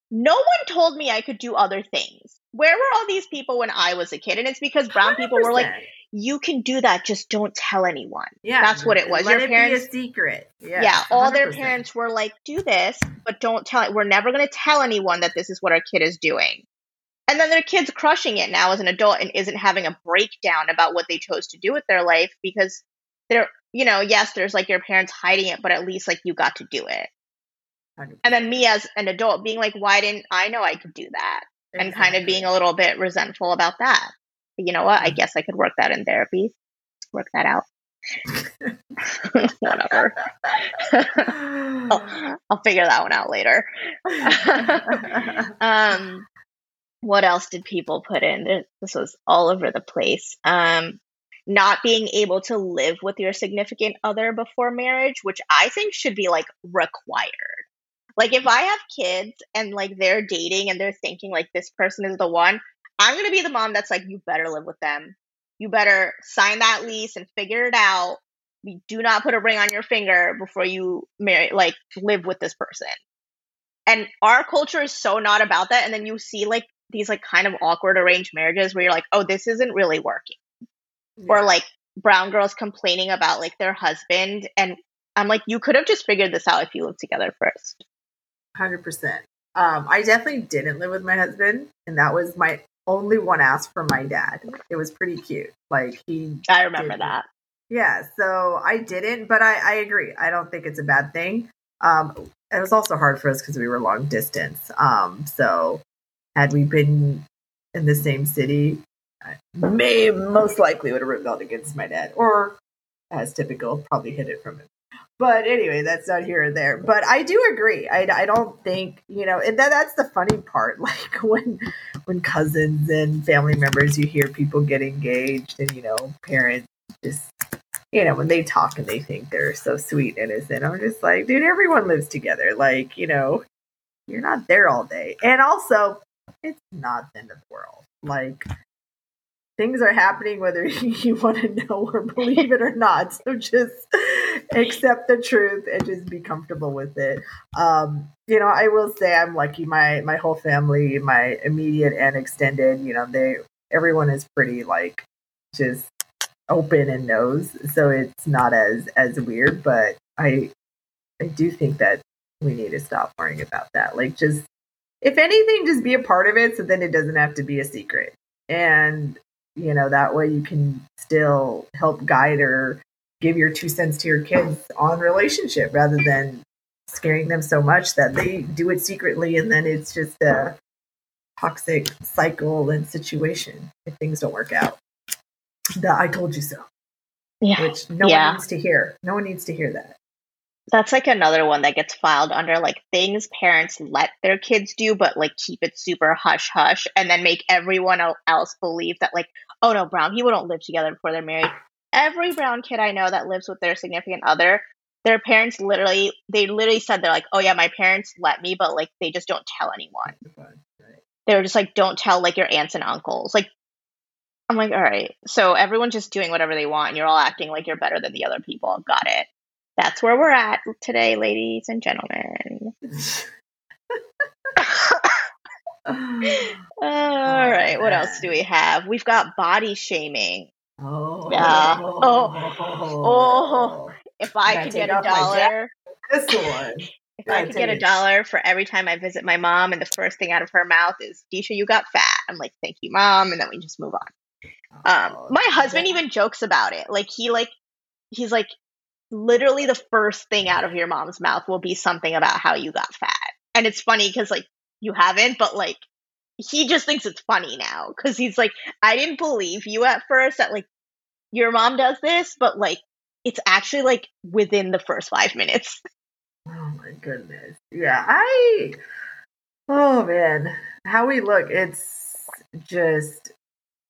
Speaker 1: no one told me I could do other things. Where were all these people when I was a kid? And it's because brown 100%. people were like, you can do that, just don't tell anyone. Yeah, that's what it was.
Speaker 2: Let Your it parents, be a secret.
Speaker 1: Yeah, yeah all 100%. their parents were like, do this, but don't tell. it We're never going to tell anyone that this is what our kid is doing. And then their kids crushing it now as an adult and isn't having a breakdown about what they chose to do with their life because they're you know yes there's like your parents hiding it but at least like you got to do it.
Speaker 2: 100%.
Speaker 1: and then me as an adult being like why didn't i know i could do that? and kind of being a little bit resentful about that. But you know what? I guess i could work that in therapy. Work that out. Whatever. I'll, I'll figure that one out later. Um what else did people put in? This- was all over the place. Um not being able to live with your significant other before marriage which i think should be like required. Like if i have kids and like they're dating and they're thinking like this person is the one i'm going to be the mom that's like you better live with them. You better sign that lease and figure it out. You do not put a ring on your finger before you marry like live with this person. And our culture is so not about that and then you see like these like kind of awkward arranged marriages where you're like oh this isn't really working or like brown girls complaining about like their husband and i'm like you could have just figured this out if you lived together first
Speaker 2: Hundred percent. Um, I definitely didn't live with my husband, and that was my only one ask from my dad. It was pretty cute. Like he,
Speaker 1: i remember
Speaker 2: Didn't.
Speaker 1: that
Speaker 2: yeah. So I didn't, but I, I agree. I don't think it's a bad thing. Um, it was also hard for us because we were long distance. Um, so had we been in the same city, I may most likely would have rebelled against my dad, or as typical, probably hid it from him. But anyway, that's not here or there. But I do agree. I, I don't think you know, and that, that's the funny part. Like when when cousins and family members, you hear people get engaged, and you know, parents just you know when they talk and they think they're so sweet and innocent. I'm just like, dude, everyone lives together. Like you know, you're not there all day, and also it's not the end of the world. Like things are happening whether you want to know or believe it or not. So just accept the truth and just be comfortable with it. Um, you know, I will say I'm lucky. My my whole family, my immediate and extended, you know, they everyone is pretty like just open and knows. So it's not as as weird, but I I do think that we need to stop worrying about that. Like just if anything, just be a part of it so then it doesn't have to be a secret. And you know that way you can still help guide or give your two cents to your kids on relationship rather than scaring them so much that they do it secretly and then it's just a toxic cycle and situation if things don't work out. The i told you so.
Speaker 1: Yeah.
Speaker 2: Which no
Speaker 1: Yeah.
Speaker 2: one needs to hear. No one needs to hear that
Speaker 1: That's like another one that gets filed under like things parents let their kids do, but like keep it super hush hush and then make everyone else believe that, like, oh no, brown people don't live together before they're married. Every brown kid I know that lives with their significant other, their parents literally, they literally said, they're like, oh yeah, my parents let me, but like they just don't tell anyone. They were just like, don't tell like your aunts and uncles. Like, I'm like, all right. So everyone's just doing whatever they want and you're all acting like you're better than the other people. Got it. That's where we're at today, ladies and gentlemen. All right, what else do we have? We've got body shaming.
Speaker 2: oh
Speaker 1: Yeah. Oh. Oh. If I could get a
Speaker 2: off my jacket.
Speaker 1: dollar,
Speaker 2: this one
Speaker 1: if I could get a dollar for every time I visit my mom, and the first thing out of her mouth is, "Disha, you got fat." I'm like, "Thank you, mom," and then we just move on. Um,
Speaker 2: Oh,
Speaker 1: my husband
Speaker 2: yeah.
Speaker 1: even jokes about it. Like he like he's like literally the first thing out of your mom's mouth will be something about how you got fat. And it's funny cuz like you haven't, but like he just thinks it's funny now cuz he's like I didn't believe you at first that like your mom does this, but like it's actually like within the first 5 minutes.
Speaker 2: Oh my goodness. Yeah, I. Oh man, how we look, it's just.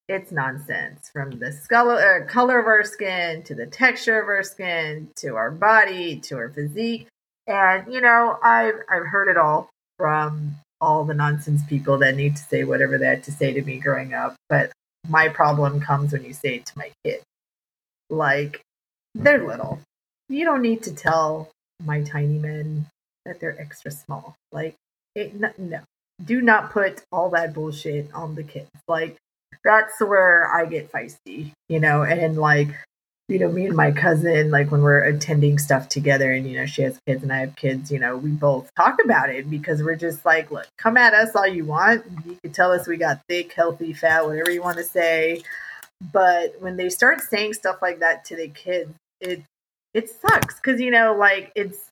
Speaker 2: It's nonsense from the skull, uh, color of our skin to the texture of our skin to our body to our physique. And, you know, I've, I've heard it all from all the nonsense people that need to say whatever they had to say to me growing up. But my problem comes when you say it to my kids. Like, they're little. You don't need to tell my tiny men that they're extra small. Like, it, no, do not put all that bullshit on the kids. Like, that's where I get feisty, you know, and like, you know, me and my cousin, like when we're attending stuff together and, you know, she has kids and I have kids, you know, we both talk about it because we're just like, look, come at us all you want. You can tell us we got thick, healthy, fat, whatever you want to say. But when they start saying stuff like that to the kids, it it sucks because you know, like it's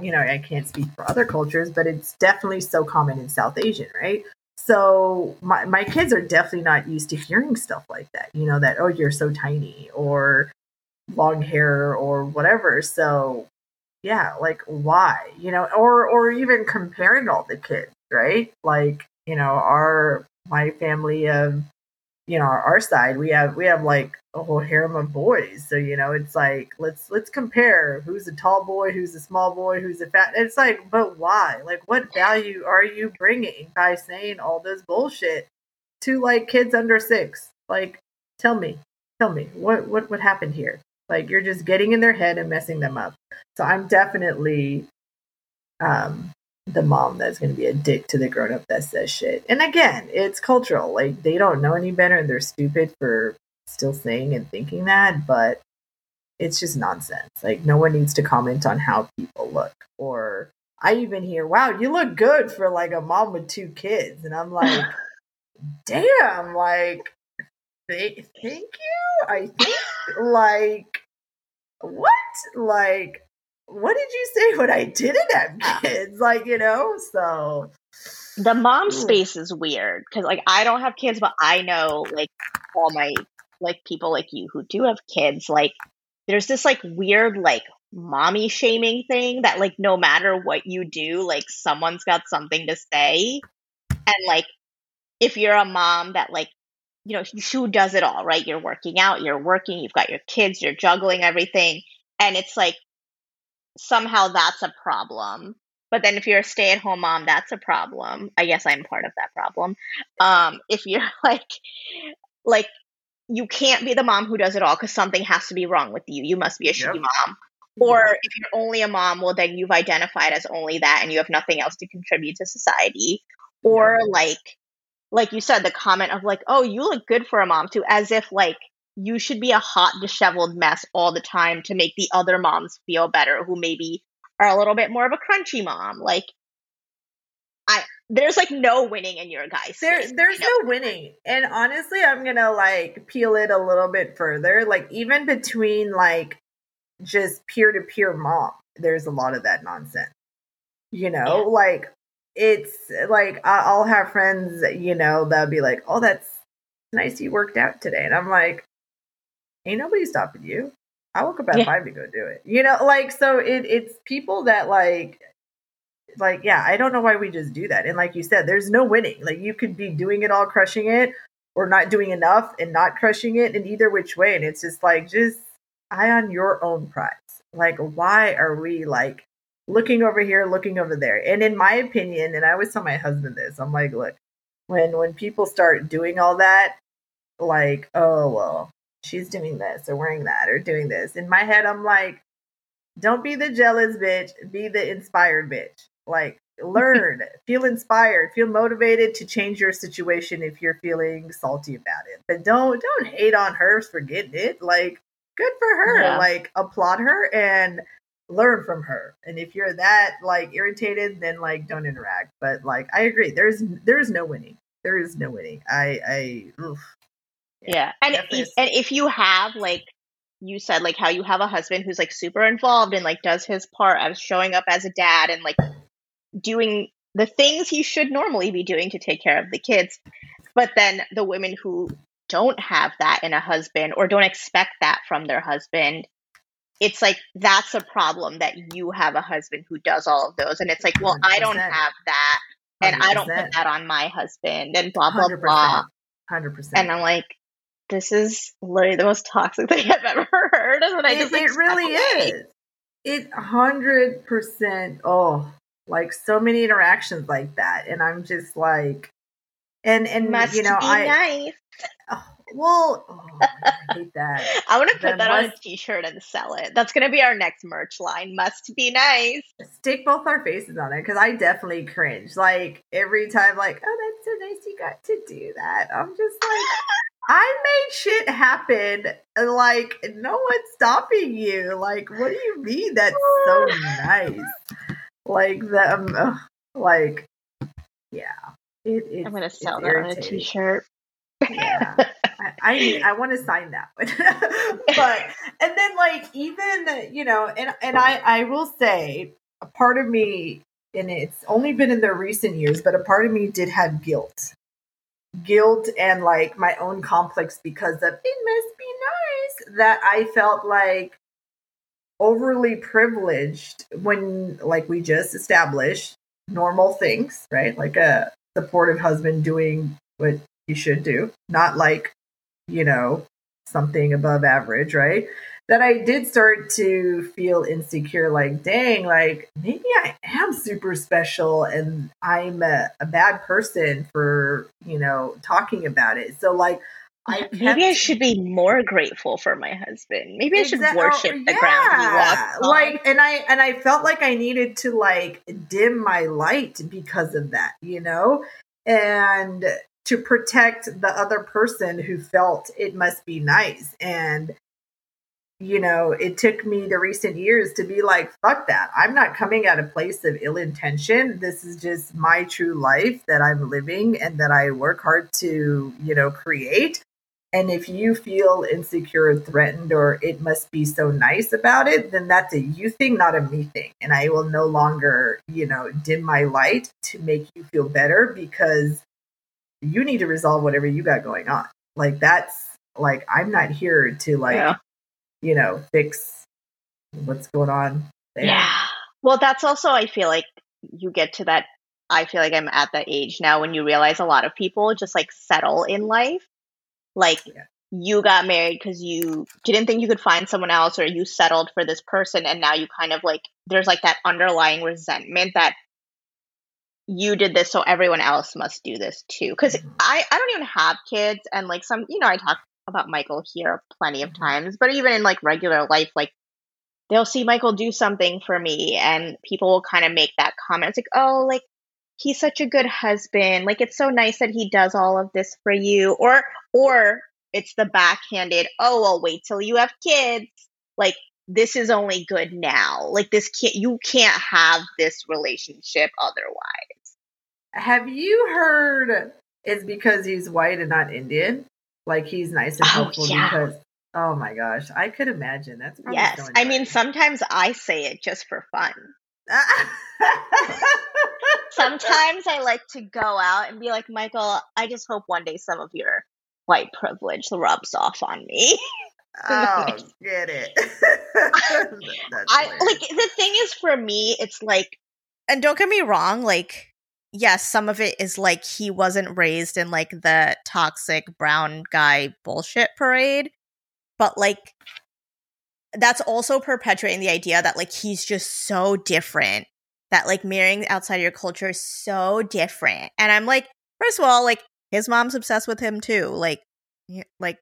Speaker 2: you know, I can't speak for other cultures, but it's definitely so common in South Asian, right? So my my kids are definitely not used to hearing stuff like that. You know, that oh you're so tiny or long hair or whatever. So yeah, like why? You know, or or even comparing all the kids, right? Like, you know, our my family of you know our, our side we have we have like a whole harem of boys. So you know it's like let's let's compare who's a tall boy who's a small boy who's a fat it's like but why? Like what value are you bringing by saying all this bullshit to like kids under six? Like tell me tell me what what what happened here? Like you're just getting in their head and messing them up. So i'm definitely um the mom that's going to be a dick to the grown up that says shit. And again, it's cultural. Like they don't know any better and they're stupid for still saying and thinking that, but it's just nonsense. Like no one needs to comment on how people look or I even hear, "Wow, you look good for like a mom with two kids." And I'm like, "Damn, like thank you." I think like what? Like what did you say when I didn't have kids? Like, you know, so
Speaker 1: the mom space is weird because like I don't have kids, but I know like all my like people like you who do have kids, like there's this like weird like mommy shaming thing that like no matter what you do, like someone's got something to say. And like if you're a mom that like you know, who does it all, right? You're working out, you're working, you've got your kids, you're juggling everything. And it's like somehow that's a problem. But then if you're a stay at home mom, that's a problem. I guess I'm part of that problem. Um, if you're like, like, you can't be the mom who does it all because something has to be wrong with you. You must be a shitty yep. mom. Or if you're only a mom, well, then you've identified as only that and you have nothing else to contribute to society. Or yep. like, like you said, the comment of like, oh, you look good for a mom too, as if like you should be a hot, disheveled mess all the time to make the other moms feel better who maybe are a little bit more of a crunchy mom. Like, I there's like no winning in your guys.
Speaker 2: There, there's no winning. And honestly, I'm gonna like peel it a little bit further. Like even between like just peer to peer mom, there's a lot of that nonsense. You know, yeah. like it's like I'll have friends, you know, that'll be like, "Oh, that's nice you worked out today," and I'm like, ain't nobody stopping you. I woke up at yeah. five to go do it. You know, like so it it's people that like like yeah, I don't know why we just do that. And like you said, there's no winning. Like you could be doing it all, crushing it, or not doing enough and not crushing it in either which way. And it's just like just eye on your own prize. Like why are we like looking over here, looking over there? And in my opinion, and I always tell my husband this, I'm like, look, when when people start doing all that, like, oh well, she's doing this or wearing that or doing this. In my head, I'm like, don't be the jealous bitch, be the inspired bitch. Like, learn, feel inspired, feel motivated to change your situation if you're feeling salty about it. But don't don't hate on her for getting it. Like, good for her. Yeah. Like, applaud her and learn from her. And if you're that like irritated, then like don't interact. But like I agree, there's there's no winning. There is no winning. I I oof,
Speaker 1: yeah, and if, and if you have like you said like how you have a husband who's like super involved and like does his part of showing up as a dad and like doing the things he should normally be doing to take care of the kids but then the women who don't have that in a husband or don't expect that from their husband it's like that's a problem that you have a husband who does all of those and it's like well 100%. i don't have that and 100%. i don't put that on my husband and blah blah 100%. blah
Speaker 2: 100%
Speaker 1: and i'm like this is literally the most toxic thing I've ever heard. And I
Speaker 2: it, just, like, it really is. It hundred percent. Oh, like so many interactions like that, and I'm just like, and and
Speaker 1: Must
Speaker 2: you know, I
Speaker 1: nice.
Speaker 2: Oh, well, oh, I hate that.
Speaker 1: I want to put that must, on a T-shirt and sell it. That's going to be our next merch line. Must be nice.
Speaker 2: Stick both our faces on it because I definitely cringe. Like every time, like, oh, that's so nice you got to do that. I'm just like, I made shit happen. Like, no one's stopping you. Like, what do you mean? That's so nice. Like, the, um, like, yeah. It,
Speaker 3: I'm gonna sell that on a t-shirt.
Speaker 2: Yeah, I I, I want to sign that one. but and then like even you know, and and I I will say a part of me, and it's only been in the recent years, but a part of me did have guilt, guilt, and like my own complex because of it must be nice that I felt like overly privileged when like we just established normal things, right? Like a supportive husband doing what should do, not like, you know, something above average, right? That I did start to feel insecure like, dang, like maybe I am super special and I'm a, a bad person for, you know, talking about it. So, like,
Speaker 3: I kept... maybe I should be more grateful for my husband. Maybe I should oh, worship oh, the yeah. ground he walks
Speaker 2: on. Like, and I and I felt like I needed to like dim my light because of that, you know, and to protect the other person who felt it must be nice. And you know, it took me the recent years to be like, fuck that. I'm not coming at a place of ill intention. This is just my true life that I'm living and that I work hard to, you know, create. And if you feel insecure, threatened, or it must be so nice about it, then that's a you thing, not a me thing. And I will no longer, you know, dim my light to make you feel better because you need to resolve whatever you got going on. Like that's like I'm not here to like, yeah. you know, fix what's going on.
Speaker 3: There. Yeah. Well, that's also I feel like you get to that I feel like I'm at that age now when you realize a lot of people just like settle in life like yeah. you got married because you didn't think you could find someone else or you settled for this person and now you kind of like there's like that underlying resentment that you did this so everyone else must do this too because mm-hmm. i i don't even have kids and like some you know i talk about michael here plenty of mm-hmm. times but even in like regular life like they'll see michael do something for me and people will kind of make that comment it's like oh like he's such a good husband. Like it's so nice that he does all of this for you. Or or it's the backhanded, oh well wait till you have kids. Like this is only good now. Like this can't you can't have this relationship otherwise.
Speaker 2: Have you heard it's because he's white and not Indian? Like he's nice and oh, helpful oh, yeah. because oh my gosh, I could imagine that's
Speaker 3: yes. I mean, sometimes I say it just for fun. Sometimes I like to go out and be like, Michael, I just hope one day some of your white privilege rubs off on me.
Speaker 2: oh, get it.
Speaker 3: I like the thing is for me, it's like,
Speaker 1: and don't get me wrong, like, yes, some of it is like he wasn't raised in like the toxic brown guy bullshit parade, but like that's also perpetuating the idea that like he's just so different that like marrying outside your culture is so different and i'm like first of all like his mom's obsessed with him too like like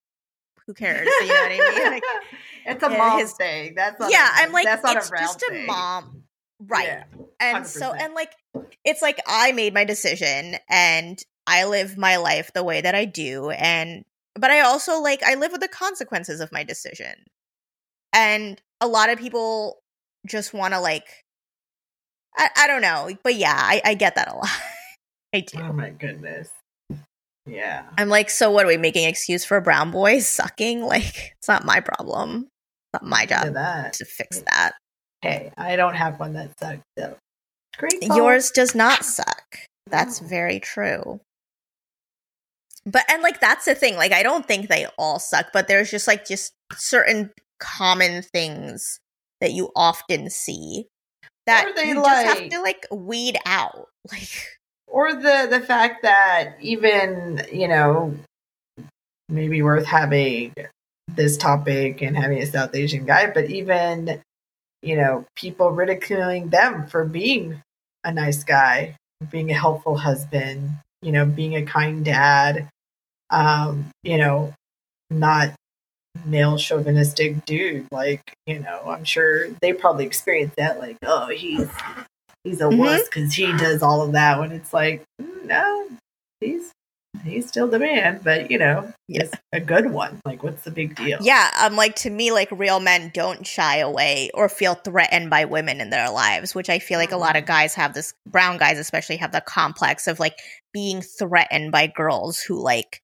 Speaker 1: who cares you know what i mean like,
Speaker 2: it's a eh, mom his, thing that's
Speaker 1: yeah
Speaker 2: i
Speaker 1: i'm like
Speaker 2: that's
Speaker 1: it's a just thing. a mom right. Yeah, and so and like it's like i made my decision and i live my life the way that i do and but i also like i live with the consequences of my decision. And a lot of people just want to like I, I don't know but yeah I, I get that a lot. I do.
Speaker 2: Oh my goodness. Yeah.
Speaker 1: I'm like so what are we making excuse for a brown boys sucking? Like it's not my problem. It's not my job to fix that
Speaker 2: hey i don't have one that sucks so.
Speaker 1: Great yours does not suck. That's oh. very true. But and like that's the thing like i don't think they all suck but there's just like just certain common things that you often see that you like, just have to like weed out like
Speaker 2: or the the fact that even you know maybe worth having this topic and having a south asian guy but even you know people ridiculing them for being a nice guy being a helpful husband you know being a kind dad um you know not male chauvinistic dude. Like, you know, I'm sure they probably experienced that. Like, oh, he's he's a mm-hmm. wuss because he does all of that. When it's like, mm, no, he's he's still the man, but you know, it's a good one. Like, what's the big deal?
Speaker 1: Yeah, I'm um, like to me, like real men don't shy away or feel threatened by women in their lives, which I feel like a lot of guys have this. Brown guys, especially, have the complex of like being threatened by girls who like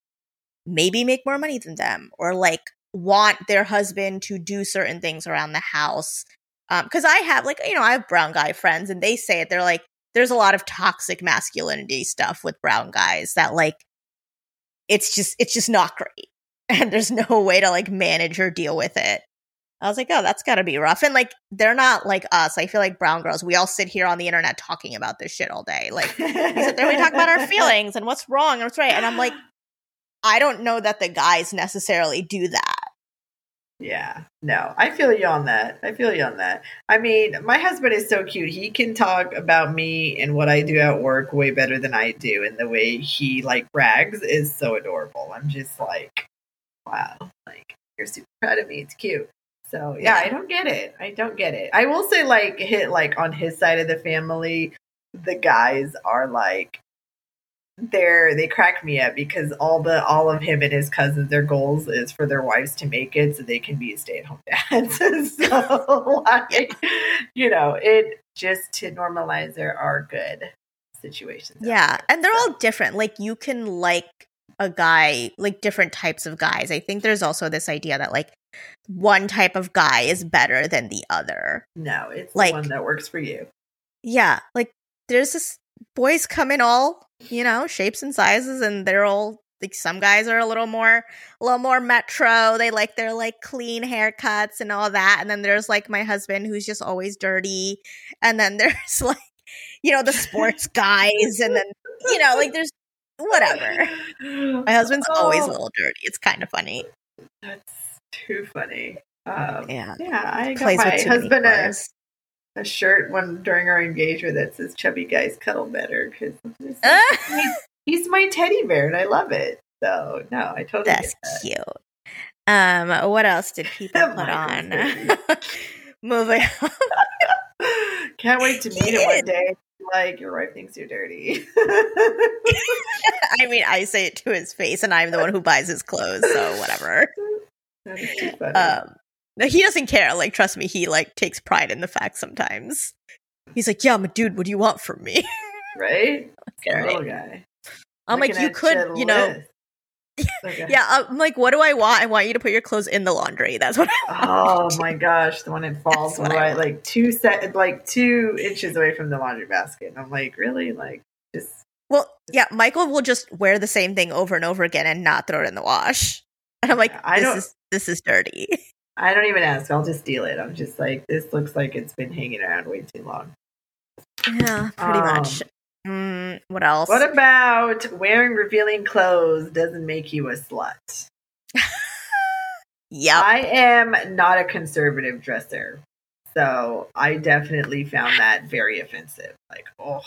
Speaker 1: maybe make more money than them or like want their husband to do certain things around the house. Um, because I have like you know I have brown guy friends and they say it. They're like, there's a lot of toxic masculinity stuff with brown guys that like it's just it's just not great. And there's no way to like manage or deal with it. I was like oh that's gotta be rough. And like they're not like us. I feel like brown girls we all sit here on the internet talking about this shit all day. Like we sit there we talk about our feelings and what's wrong and what's right. And i'm like i don't know that the guys necessarily do that
Speaker 2: Yeah, no, I feel you on that. I feel you on that. I mean, my husband is so cute. He can talk about me and what I do at work way better than I do, and the way he like brags is so adorable. I'm just like, wow, like you're super proud of me. It's cute. So yeah, I don't get it. I don't get it. I will say, like, hit like on his side of the family, the guys are like they're they crack me up because all the all of him and his cousins their goals is for their wives to make it so they can be stay-at-home dads so like you know it just to normalize there are good situations
Speaker 1: Yeah, and they're
Speaker 2: So,
Speaker 1: all different. Like you can like a guy, like different types of guys. I think there's also this idea that like one type of guy is better than the other.
Speaker 2: no it's
Speaker 1: like-
Speaker 2: one that works for you
Speaker 1: Yeah, like there's this boys come in all, you know, shapes and sizes and they're all like some guys are a little more a little more metro. They like their like clean haircuts and all that. And then there's like my husband who's just always dirty. And then there's like you know the sports guys and then you know like there's whatever. My husband's always a
Speaker 2: Oh,
Speaker 1: little dirty. It's kind of funny.
Speaker 2: that's too funny um,
Speaker 1: Yeah.
Speaker 2: yeah i got my husband a. a shirt when during our engagement that says chubby guys cuddle better because he's, he's my teddy bear and I love it. So no, I totally
Speaker 1: that's
Speaker 2: that.
Speaker 1: cute. Um, what else did people put on? Moving on.
Speaker 2: Can't wait to meet him one day. Like your wife thinks you're dirty.
Speaker 1: I mean, I say it to his face, and I'm the one who buys his clothes, so whatever.
Speaker 2: that is too funny.
Speaker 1: Um, he doesn't care. Like, trust me, he like takes pride in the fact. Sometimes he's like, "Yeah, I'm a dude. What do you want from me?"
Speaker 2: right?
Speaker 1: Okay.
Speaker 2: Little guy.
Speaker 1: I'm like, "You could, you know."
Speaker 2: Okay.
Speaker 1: Yeah, I'm like, what do I want? I want you to put your clothes in the laundry. That's what. I
Speaker 2: oh want. Oh my gosh, the one that falls right like two set like two inches away from the laundry basket. And I'm like, really? Like just
Speaker 1: Well, yeah, Michael will just wear the same thing over and over again and not throw it in the wash. And I'm like,
Speaker 2: I
Speaker 1: this
Speaker 2: don't-
Speaker 1: is this is dirty.
Speaker 2: I don't even ask. I'll just steal it. I'm just like, this looks like it's been hanging around way too long.
Speaker 1: Yeah, pretty
Speaker 2: Um,
Speaker 1: much. Mm, what else?
Speaker 2: What about wearing revealing clothes doesn't make you a slut?
Speaker 1: yeah.
Speaker 2: I am not a conservative dresser. So I definitely found that very offensive. Like, oh,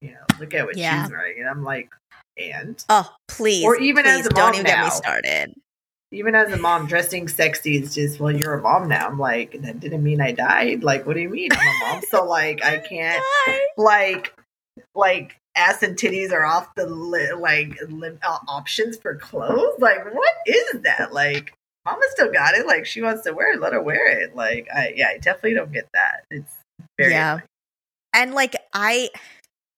Speaker 2: you know, look at what
Speaker 1: Yeah.
Speaker 2: she's wearing. And I'm like, and
Speaker 1: oh, please.
Speaker 2: Or even as
Speaker 1: please,
Speaker 2: a
Speaker 1: don't
Speaker 2: mom
Speaker 1: even get me
Speaker 2: now.
Speaker 1: started.
Speaker 2: Even as a mom, dressing sexy is just, well, you're a mom now. I'm like, that didn't mean I died. Like, what do you mean I'm a mom? so, like, I can't, like, like, ass and titties are off the, li- like, li- uh, options for clothes. Like, what is that? Like, mama still got it. Like, she wants to wear it, let her wear it. Like, I, yeah, I definitely don't get that. It's very,
Speaker 1: Yeah.
Speaker 2: annoying.
Speaker 1: and like I,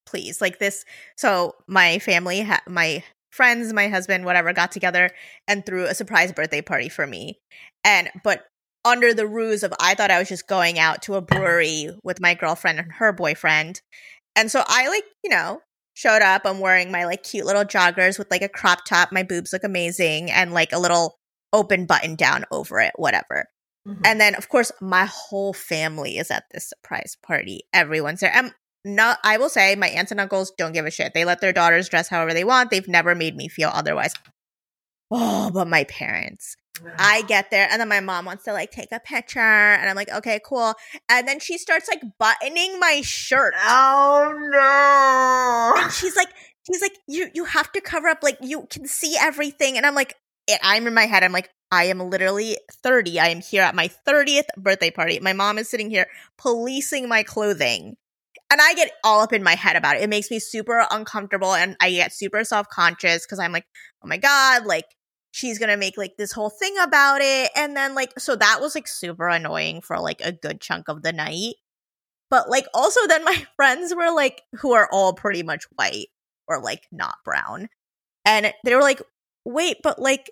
Speaker 1: please, like this. So my family, ha- my friends, my husband, whatever, got together and threw a surprise birthday party for me. And but under the ruse of I thought I was just going out to a brewery with my girlfriend and her boyfriend. And so I like, you know, showed up. I'm wearing my like cute little joggers with like a crop top. My boobs look amazing and like a little open button down over it, whatever.
Speaker 2: Mhm.
Speaker 1: And then, of course, my whole family is at this surprise party. Everyone's there. And not, I will say, my aunts and uncles don't give a shit. They let their daughters dress however they want. They've never made me feel otherwise. Oh, but my parents. I get there, and then my mom wants to like take a picture, and I'm like, okay, cool. And then she starts like buttoning my shirt.
Speaker 2: oh, no.
Speaker 1: and she's like she's like you you have to cover up like you can see everything and i'm like i'm in my head i'm like i am literally 30 i am here at my 30th birthday party my mom is sitting here policing my clothing and I get all up in my head about it. It makes me super uncomfortable and I get super self conscious because I'm like, oh my God, like she's gonna make like this whole thing about it. And then like, so that was like super annoying for like a good chunk of the night. But like, also then my friends were like, who are all pretty much white or like not brown. And they were like, wait, but like,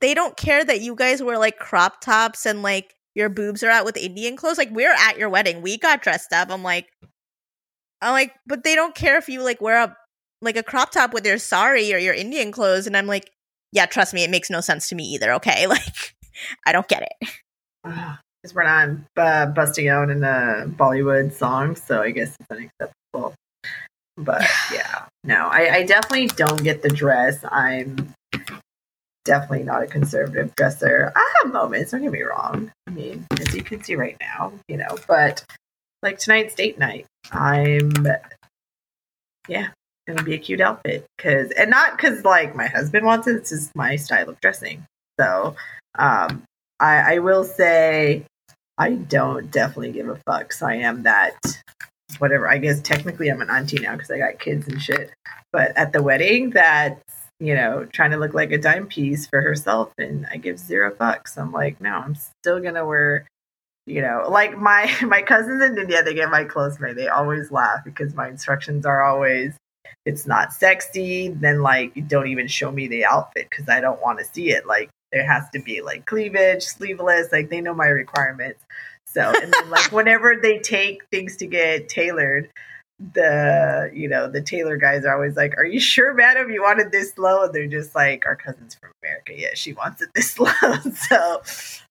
Speaker 1: they don't care that you guys wear like crop tops and like your boobs are out with Indian clothes. Like, we're at your wedding. We got dressed up. I'm like, I'm like, but they don't care if you like wear a like a crop top with your sari or your Indian clothes. And I'm like, yeah, trust me, it makes no sense to me either. Okay, like I don't get it.
Speaker 2: Because we're not uh, busting out in a Bollywood song, so I guess it's unacceptable. But yeah, no, I, I definitely don't get the dress. I'm definitely not a conservative dresser. I have moments, don't get me wrong. I mean, as you can see right now, you know, but like tonight's date night. I'm, yeah, gonna be a cute outfit because, and not because like my husband wants it. It's just my style of dressing. So, um, I, I will say I don't definitely give a fuck. So I am that whatever. I guess technically I'm an auntie now because I got kids and shit. But at the wedding, that you know trying to look like a dime piece for herself, and I give zero fucks. I'm like, no, I'm still gonna wear you know like my my cousins in india they get my clothes made. They always laugh because my instructions are always it's not sexy. Then like don't even show me the outfit because i don't want to see it. Like there has to be like cleavage sleeveless like they know my requirements. So and then like whenever they take things to get tailored the you know the tailor guys are always like are you sure madam you wanted this low? And they're just like our cousins from america. Yeah she wants it this low. So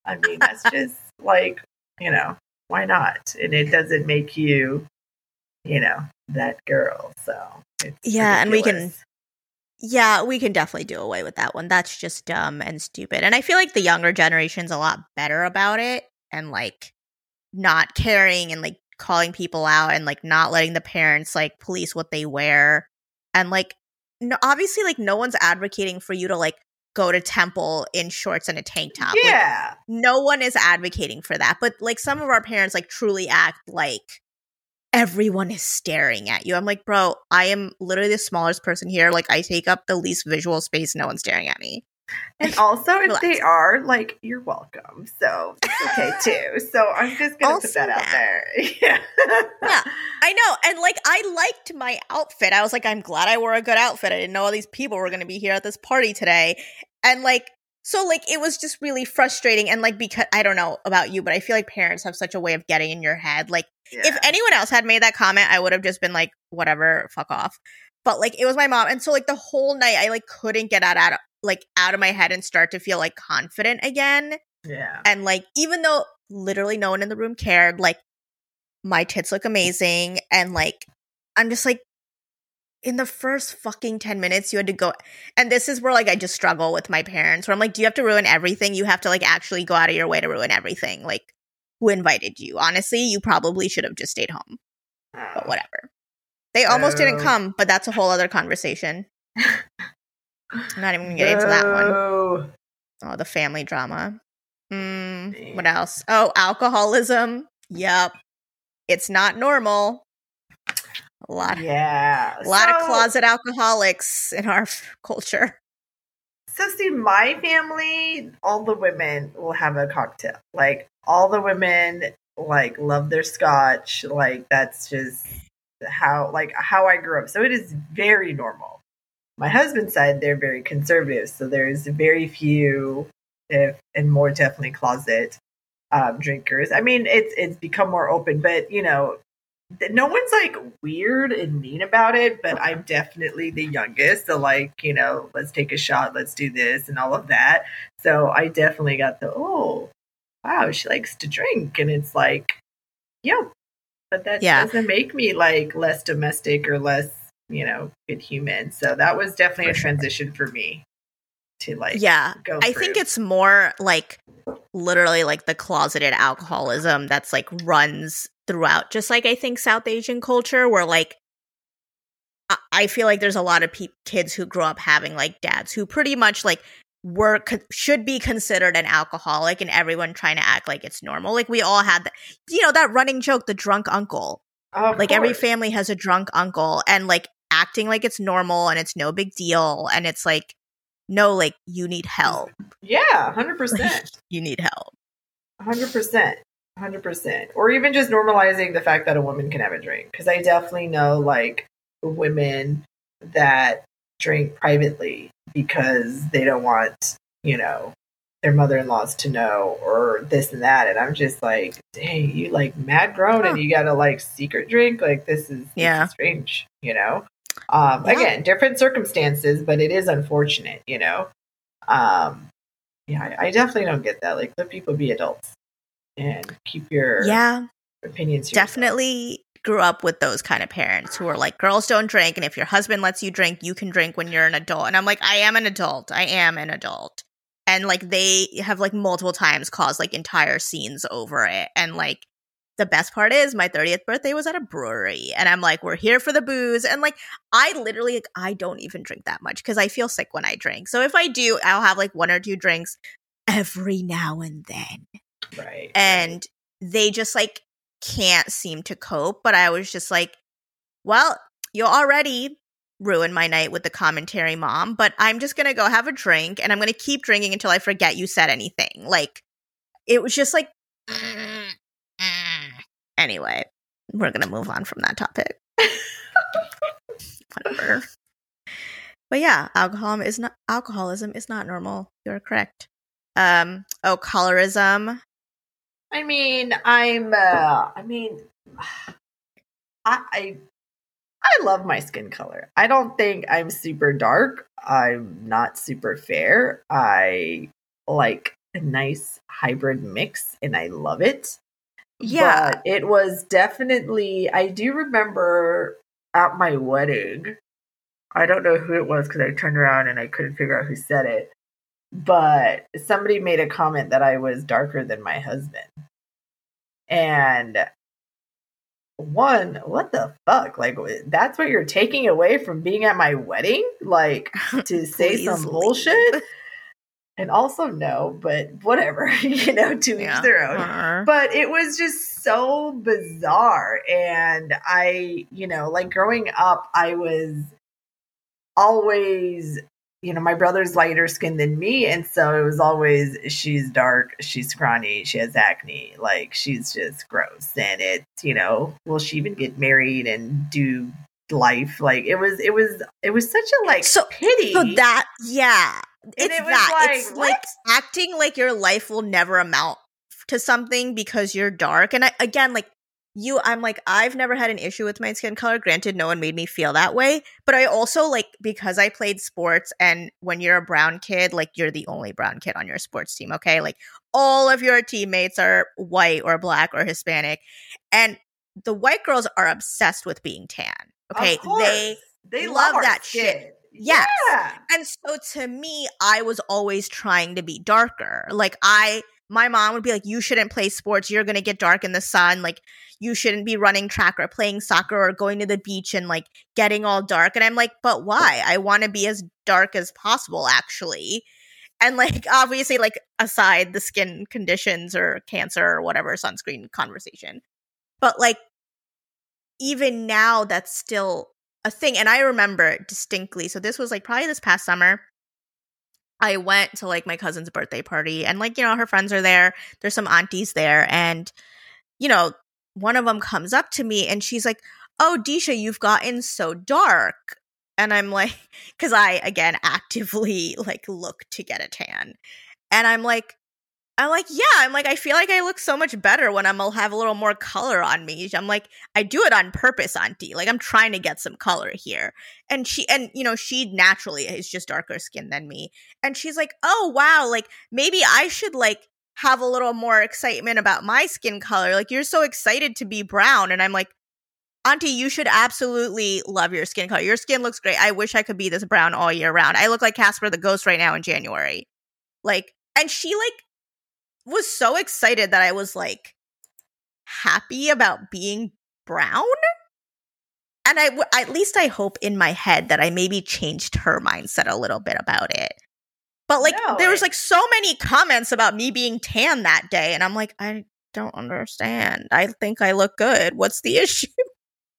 Speaker 2: i mean that's just like you know, why not? And it doesn't make you, you know, that girl. So
Speaker 1: yeah, ridiculous. and we can. Yeah, we can definitely do away with that one. That's just dumb and stupid. And I feel like the younger generation's a lot better about it and like not caring and like calling people out and like not letting the parents like police what they wear. And like no, obviously like no one's advocating for you to like go to temple in shorts and a tank top.
Speaker 2: Yeah.
Speaker 1: Like, no one is advocating for that. But like some of our parents like truly act like everyone is staring at you. I'm like, bro, I am literally the smallest person here. Like I take up the least visual space. No one's staring at me.
Speaker 2: And also, if they are, like, you're welcome. So it's okay too. So I'm just gonna also put that, that, out there. yeah.
Speaker 1: yeah, I know. And like, I liked my outfit. I was like, I'm glad I wore a good outfit. I didn't know all these people were gonna be here at this party today. And like, so like, it was just really frustrating. And like, because I don't know about you, but I feel like parents have such a way of getting in your head. Like, yeah. if anyone else had made that comment, I would have just been like, whatever, fuck off but like it was my mom and so like the whole night i like couldn't get out, out like out of my head and start to feel like confident again.
Speaker 2: Yeah.
Speaker 1: And like even though literally no one in the room cared, like my tits look amazing and like I'm just like in the first fucking 10 minutes you had to go and this is where like I just struggle with my parents where I'm like do you have to ruin everything? You have to like actually go out of your way to ruin everything. Like who invited you? Honestly, you probably should have just stayed home. But oh. whatever. They almost didn't oh. come, but that's a whole other conversation. I'm not even gonna get into that one. Oh, the family drama. Mm, what else? Oh, alcoholism. Yep. It's not normal. A lot.
Speaker 2: Yeah.
Speaker 1: A lot so, of closet alcoholics in our culture.
Speaker 2: So see, my family, all the women will have a cocktail. Like all the women like love their scotch. Like that's just how like how I grew up. So it is very normal my husband's side, they're very conservative. So there's very few, if and more definitely closet um, drinkers. I mean, it's it's become more open, but you know, no one's like weird and mean about it. But I'm definitely the youngest, so like you know, let's take a shot, let's do this, and all of that. So I definitely got the oh, wow, she likes to drink, and it's like, yeah, but that yeah. doesn't make me like less domestic or less you know, good human. So that was definitely a transition for me to like
Speaker 1: yeah i think it's more like literally like the closeted alcoholism that's like runs throughout just like i think south asian culture where like i feel like there's a lot of pe- kids who grow up having like dads who pretty much like were should be considered an alcoholic and everyone trying to act like it's normal. Like we all had that you know that running joke the drunk uncle.
Speaker 2: Of
Speaker 1: like every family has a drunk uncle and like acting like it's normal and it's no big deal and it's like no like you need help
Speaker 2: Yeah, hundred percent.
Speaker 1: you need help
Speaker 2: Hundred percent. Hundred percent. Or even just normalizing the fact that a woman can have a drink. Because I definitely know like women that drink privately because they don't want, you know, their mother in laws to know or this and that. And I'm just like, dang, you like mad grown and you gotta like secret drink? Like this is this
Speaker 1: Yeah.
Speaker 2: is strange, you know? Um
Speaker 1: Yeah.
Speaker 2: again, different circumstances, but it is unfortunate, you know. Um yeah, I, I definitely don't get that. Like let people be adults and keep your
Speaker 1: yeah
Speaker 2: opinions
Speaker 1: definitely grew up with those kind of parents who are like girls don't drink and if your husband lets you drink you can drink when you're an adult and i'm like i am an adult i am an adult and like they have like multiple times caused like entire scenes over it and like the best part is my 30th birthday was at a brewery and i'm like we're here for the booze and like i literally like i don't even drink that much because i feel sick when i drink so if i do i'll have like one or two drinks every now and then
Speaker 2: right.
Speaker 1: and they just like can't seem to cope. But I was just like, well, you already ruined my night with the commentary, mom, but I'm just gonna go have a drink and I'm gonna keep drinking until I forget you said anything. Like, it was just like, anyway, we're gonna move on from that topic. Whatever. But yeah, alcoholism is not alcoholism is not normal. You're correct. Um, oh, colorism.
Speaker 2: I mean, I'm. Uh, I mean, I, I I love my skin color. I don't think I'm super dark. I'm not super fair. I like a nice hybrid mix, and I love it.
Speaker 1: Yeah.
Speaker 2: but it was definitely. I do remember at my wedding. I don't know who it was because I turned around and I couldn't figure out who said it. But somebody made a comment that I was darker than my husband. And one, what the fuck? Like, that's what you're taking away from being at my wedding? Like, to say some bullshit? And also, no, but whatever, you know, to
Speaker 1: Yeah.
Speaker 2: each their own.
Speaker 1: Uh,
Speaker 2: but it was just so bizarre. And i you know like growing up i was always you know my brother's lighter skinned than me. And so it was always she's dark she's scrawny she has acne like she's just gross. And it's you know will she even get married and do life? Like it was it was it was such a like
Speaker 1: So-
Speaker 2: pity.
Speaker 1: So that, yeah, it's
Speaker 2: it was
Speaker 1: that.
Speaker 2: like,
Speaker 1: it's like acting like your life will never amount to something because you're dark. And I, again, like you, I'm like, I've never had an issue with my skin color. Granted, no one made me feel that way. But I also like because I played sports, and when you're a brown kid, like you're the only brown kid on your sports team. Okay, like all of your teammates are white or black or Hispanic, and the white girls are obsessed with being tan. Okay, they
Speaker 2: they
Speaker 1: love
Speaker 2: love,
Speaker 1: that shit. Yes.
Speaker 2: Yeah.
Speaker 1: And so to me, I was always trying to be darker. Like I my mom would be like, You shouldn't play sports, you're gonna get dark in the sun. Like you shouldn't be running track or playing soccer or going to the beach and like getting all dark. And I'm like, but why? I wanna be as dark as possible, actually. And like obviously, like aside the skin conditions or cancer or whatever sunscreen conversation. But like even now that's still a thing and i remember distinctly so this was like probably this past summer. I went to like my cousin's birthday party and like you know her friends are there there's some aunties there and you know one of them comes up to me and she's like oh disha you've gotten so dark. And i'm like because i again actively like look to get a tan. And i'm like I'm like, yeah, I'm like, I feel like I look so much better when I'm, have a little more color on me. I'm like, I do it on purpose, Auntie. Like, I'm trying to get some color here. And she, and you know, she naturally is just darker skin than me. And she's like, oh, wow, like maybe I should like have a little more excitement about my skin color. Like, you're so excited to be brown. And I'm like, Auntie, you should absolutely love your skin color. Your skin looks great. I wish I could be this brown all year round. I look like Casper the Ghost right now in January. Like, and she like was so excited that I was like happy about being brown. And I, w- at least I hope in my head that I maybe changed her mindset a little bit about it. But like,
Speaker 2: No,
Speaker 1: there was like so many comments about me being tan that day, and I'm like, I don't understand. I think I look good. What's the issue?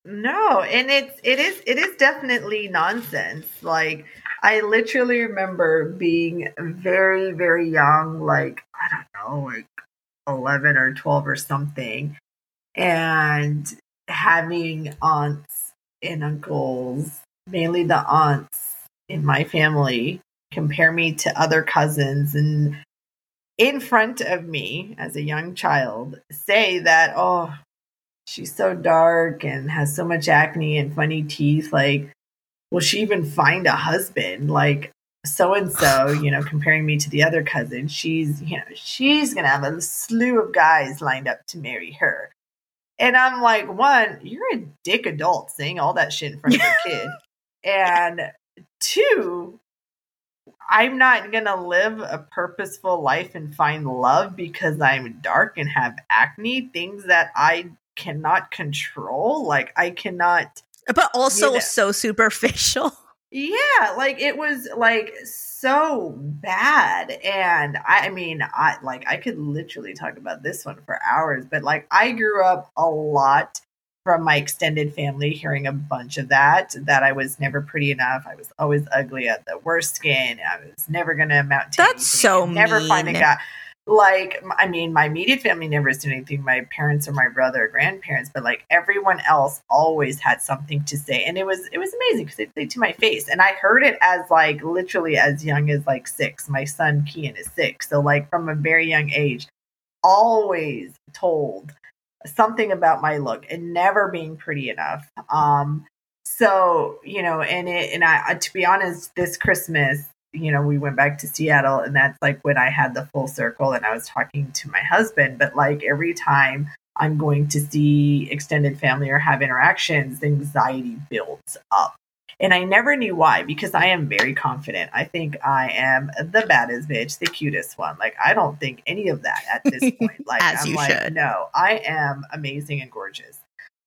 Speaker 2: No, and it's it is it is definitely nonsense. Like I literally remember being very very young, like I don't know, like 11 or 12 or something, and having aunts and uncles, mainly the aunts in my family, compare me to other cousins and in front of me as a young child say that, oh, she's so dark and has so much acne and funny teeth. Like, will she even find a husband? Like, so and so, you know, comparing me to the other cousin, she's, you know, she's going to have a slew of guys lined up to marry her. And I'm like, one, you're a dick adult saying all that shit in front of your kid. And two, I'm not going to live a purposeful life and find love because I'm dark and have acne, things that I cannot control. Like, I cannot.
Speaker 1: But also you know, so superficial.
Speaker 2: Yeah, like it was like so bad. And I, I mean, I like I could literally talk about this one for hours, but like I grew up a lot from my extended family hearing a bunch of that that I was never pretty enough. I was always ugly, at the worst skin. I was never going to amount to
Speaker 1: That's so
Speaker 2: never
Speaker 1: mean.
Speaker 2: find a guy like i mean my immediate family never said anything my parents or my brother or grandparents but like everyone else always had something to say and it was it was amazing because they to my face and i heard it as like literally as young as like six my son kian is six so like from a very young age always told something about my look and never being pretty enough um so you know and it and i to be honest this christmas you know, we went back to Seattle and that's like when I had the full circle and I was talking to my husband. But like every time I'm going to see extended family or have interactions, the anxiety builds up. And I never knew why because I am very confident. I think I am the baddest bitch, the cutest one. Like I don't think any of that at this point. Like
Speaker 1: As
Speaker 2: I'm
Speaker 1: you
Speaker 2: like,
Speaker 1: should.
Speaker 2: no, I am amazing and gorgeous.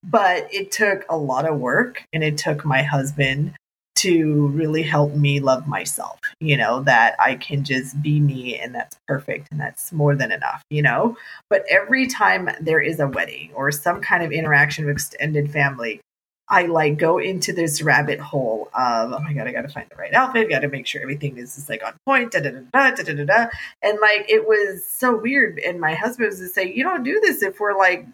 Speaker 2: But it took a lot of work and it took my husband to really help me love myself, you know, that I can just be me and that's perfect and that's more than enough, you know. But every time there is a wedding or some kind of interaction with extended family, I like go into this rabbit hole of oh my god, I got to find the right outfit, got to make sure everything is just like on point, da da da da da da da, and like it was so weird. And my husband was to say, you don't do this if we're like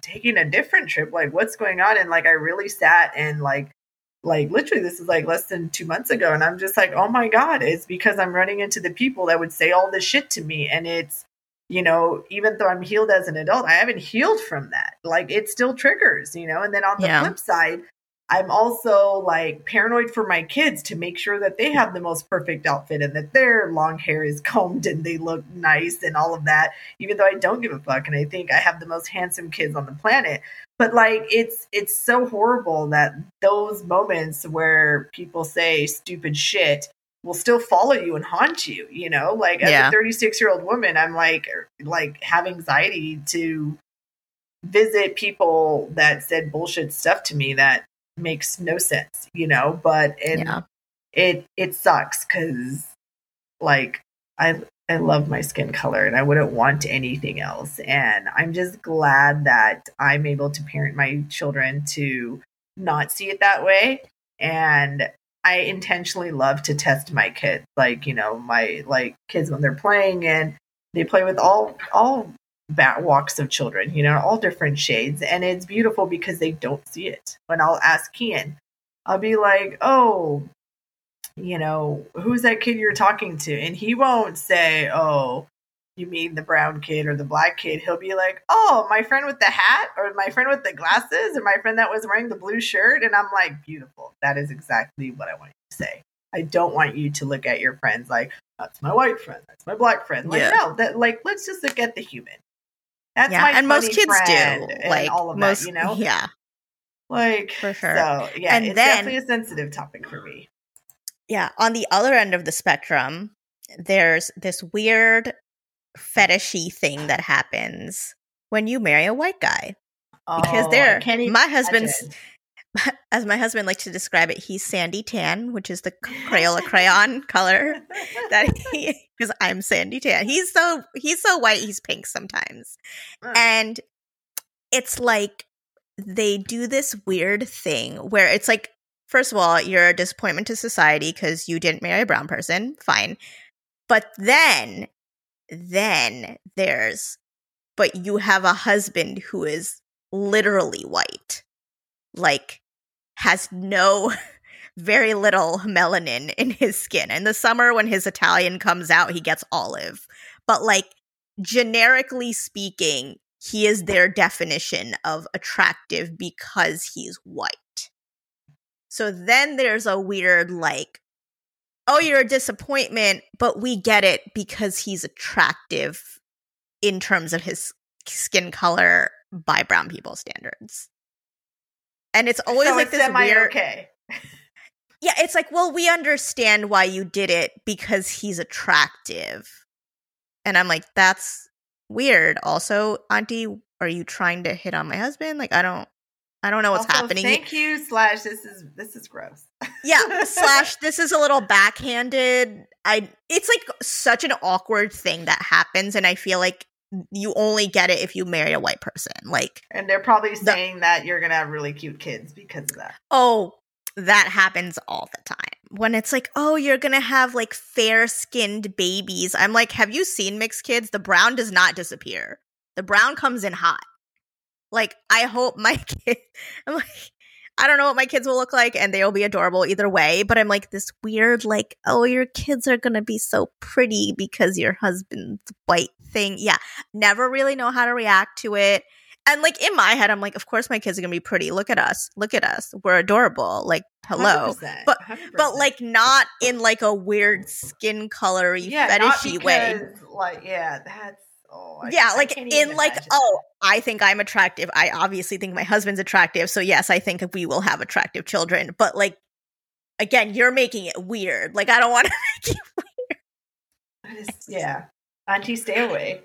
Speaker 2: taking a different trip. Like what's going on? And like I really sat and like like literally this is like less than two months ago and i'm just like oh my god it's because i'm running into the people that would say all this shit to me and it's you know even though i'm healed as an adult i haven't healed from that like it still triggers you know and then on the
Speaker 1: Yeah.
Speaker 2: flip side i'm also like paranoid for my kids to make sure that they have the most perfect outfit and that their long hair is combed and they look nice and all of that even though i don't give a fuck and i think i have the most handsome kids on the planet but like it's it's so horrible that those moments where people say stupid shit will still follow you and haunt you you know like as
Speaker 1: Yeah.
Speaker 2: a 36 year old woman i'm like like have anxiety to visit people that said bullshit stuff to me that makes no sense you know but and
Speaker 1: Yeah.
Speaker 2: it it sucks because like i i love my skin color and i wouldn't want anything else and i'm just glad that i'm able to parent my children to not see it that way and i intentionally love to test my kids like you know my like kids when they're playing and they play with all all walks of children you know all different shades and it's beautiful because they don't see it when i'll ask kian i'll be like oh you know, who's that kid you're talking to? And he won't say, oh, you mean the brown kid or the black kid. He'll be like, oh, my friend with the hat or my friend with the glasses or my friend that was wearing the blue shirt. And I'm like, beautiful. That is exactly what I want you to say. I don't want you to look at your friends like, that's my white friend, that's my black friend. Like,
Speaker 1: Yeah.
Speaker 2: no, that like, let's just look at the human. That's
Speaker 1: yeah,
Speaker 2: my
Speaker 1: and most kids do. Like
Speaker 2: all of
Speaker 1: most,
Speaker 2: that, you know?
Speaker 1: Yeah,
Speaker 2: Like,
Speaker 1: For sure.
Speaker 2: So, yeah,
Speaker 1: And
Speaker 2: it's
Speaker 1: then-
Speaker 2: definitely a sensitive topic for me.
Speaker 1: yeah. On the other end of the spectrum, there's this weird fetishy thing that happens when you marry a white guy. Because
Speaker 2: Oh,
Speaker 1: they're my husband's
Speaker 2: imagine.
Speaker 1: as my husband likes to describe it, he's sandy tan, which is the Crayola crayon color that he because I'm sandy tan. He's so he's so white, he's pink sometimes. And it's like they do this weird thing where it's like, first of all, you're a disappointment to society because you didn't marry a brown person. Fine. But then, then there's, but you have a husband who is literally white. Like, has no, very little melanin in his skin. In the summer, when his Italian comes out, he gets olive. But, like, generically speaking, he is their definition of attractive because he's white. So then there's a weird, like, oh, you're a disappointment, but we get it because he's attractive in terms of his skin color by brown people standards. And it's always
Speaker 2: so
Speaker 1: like
Speaker 2: it's
Speaker 1: this weird.
Speaker 2: Okay.
Speaker 1: Yeah, it's like, well, we understand why you did it because he's attractive. And I'm like, that's weird. Also, Auntie, are you trying to hit on my husband? Like, I don't I don't know what's
Speaker 2: Also,
Speaker 1: happening.
Speaker 2: Thank you. Slash. This is this is gross.
Speaker 1: yeah, slash this is a little backhanded. I it's like such an awkward thing that happens and I feel like you only get it if you marry a white person. Like,
Speaker 2: And they're probably saying that you're gonna have really cute kids because of that.
Speaker 1: oh, that happens all the time. When it's like, oh, you're gonna have like fair skinned babies. I'm like, have you seen mixed kids? The brown does not disappear. The brown comes in hot. Like, I hope my kid I'm like, I don't know what my kids will look like, and they'll be adorable either way. But I'm like, this weird, like, oh, your kids are gonna be so pretty because your husband's white thing. Yeah, never really know how to react to it. And like in my head, I'm like, of course my kids are gonna be pretty. Look at us. Look at us. We're adorable. Like, hello.
Speaker 2: 100%,
Speaker 1: But-
Speaker 2: 100%.
Speaker 1: But like not in like a weird skin colory
Speaker 2: yeah,
Speaker 1: fetishy way.
Speaker 2: Like, yeah, that's oh, I-
Speaker 1: yeah, like in like,
Speaker 2: imagine.
Speaker 1: oh, I think I'm attractive. I obviously think my husband's attractive. So yes, I think we will have attractive children. But like again, you're making it weird. Like I don't want to make it
Speaker 2: I just- yeah, auntie, stay away.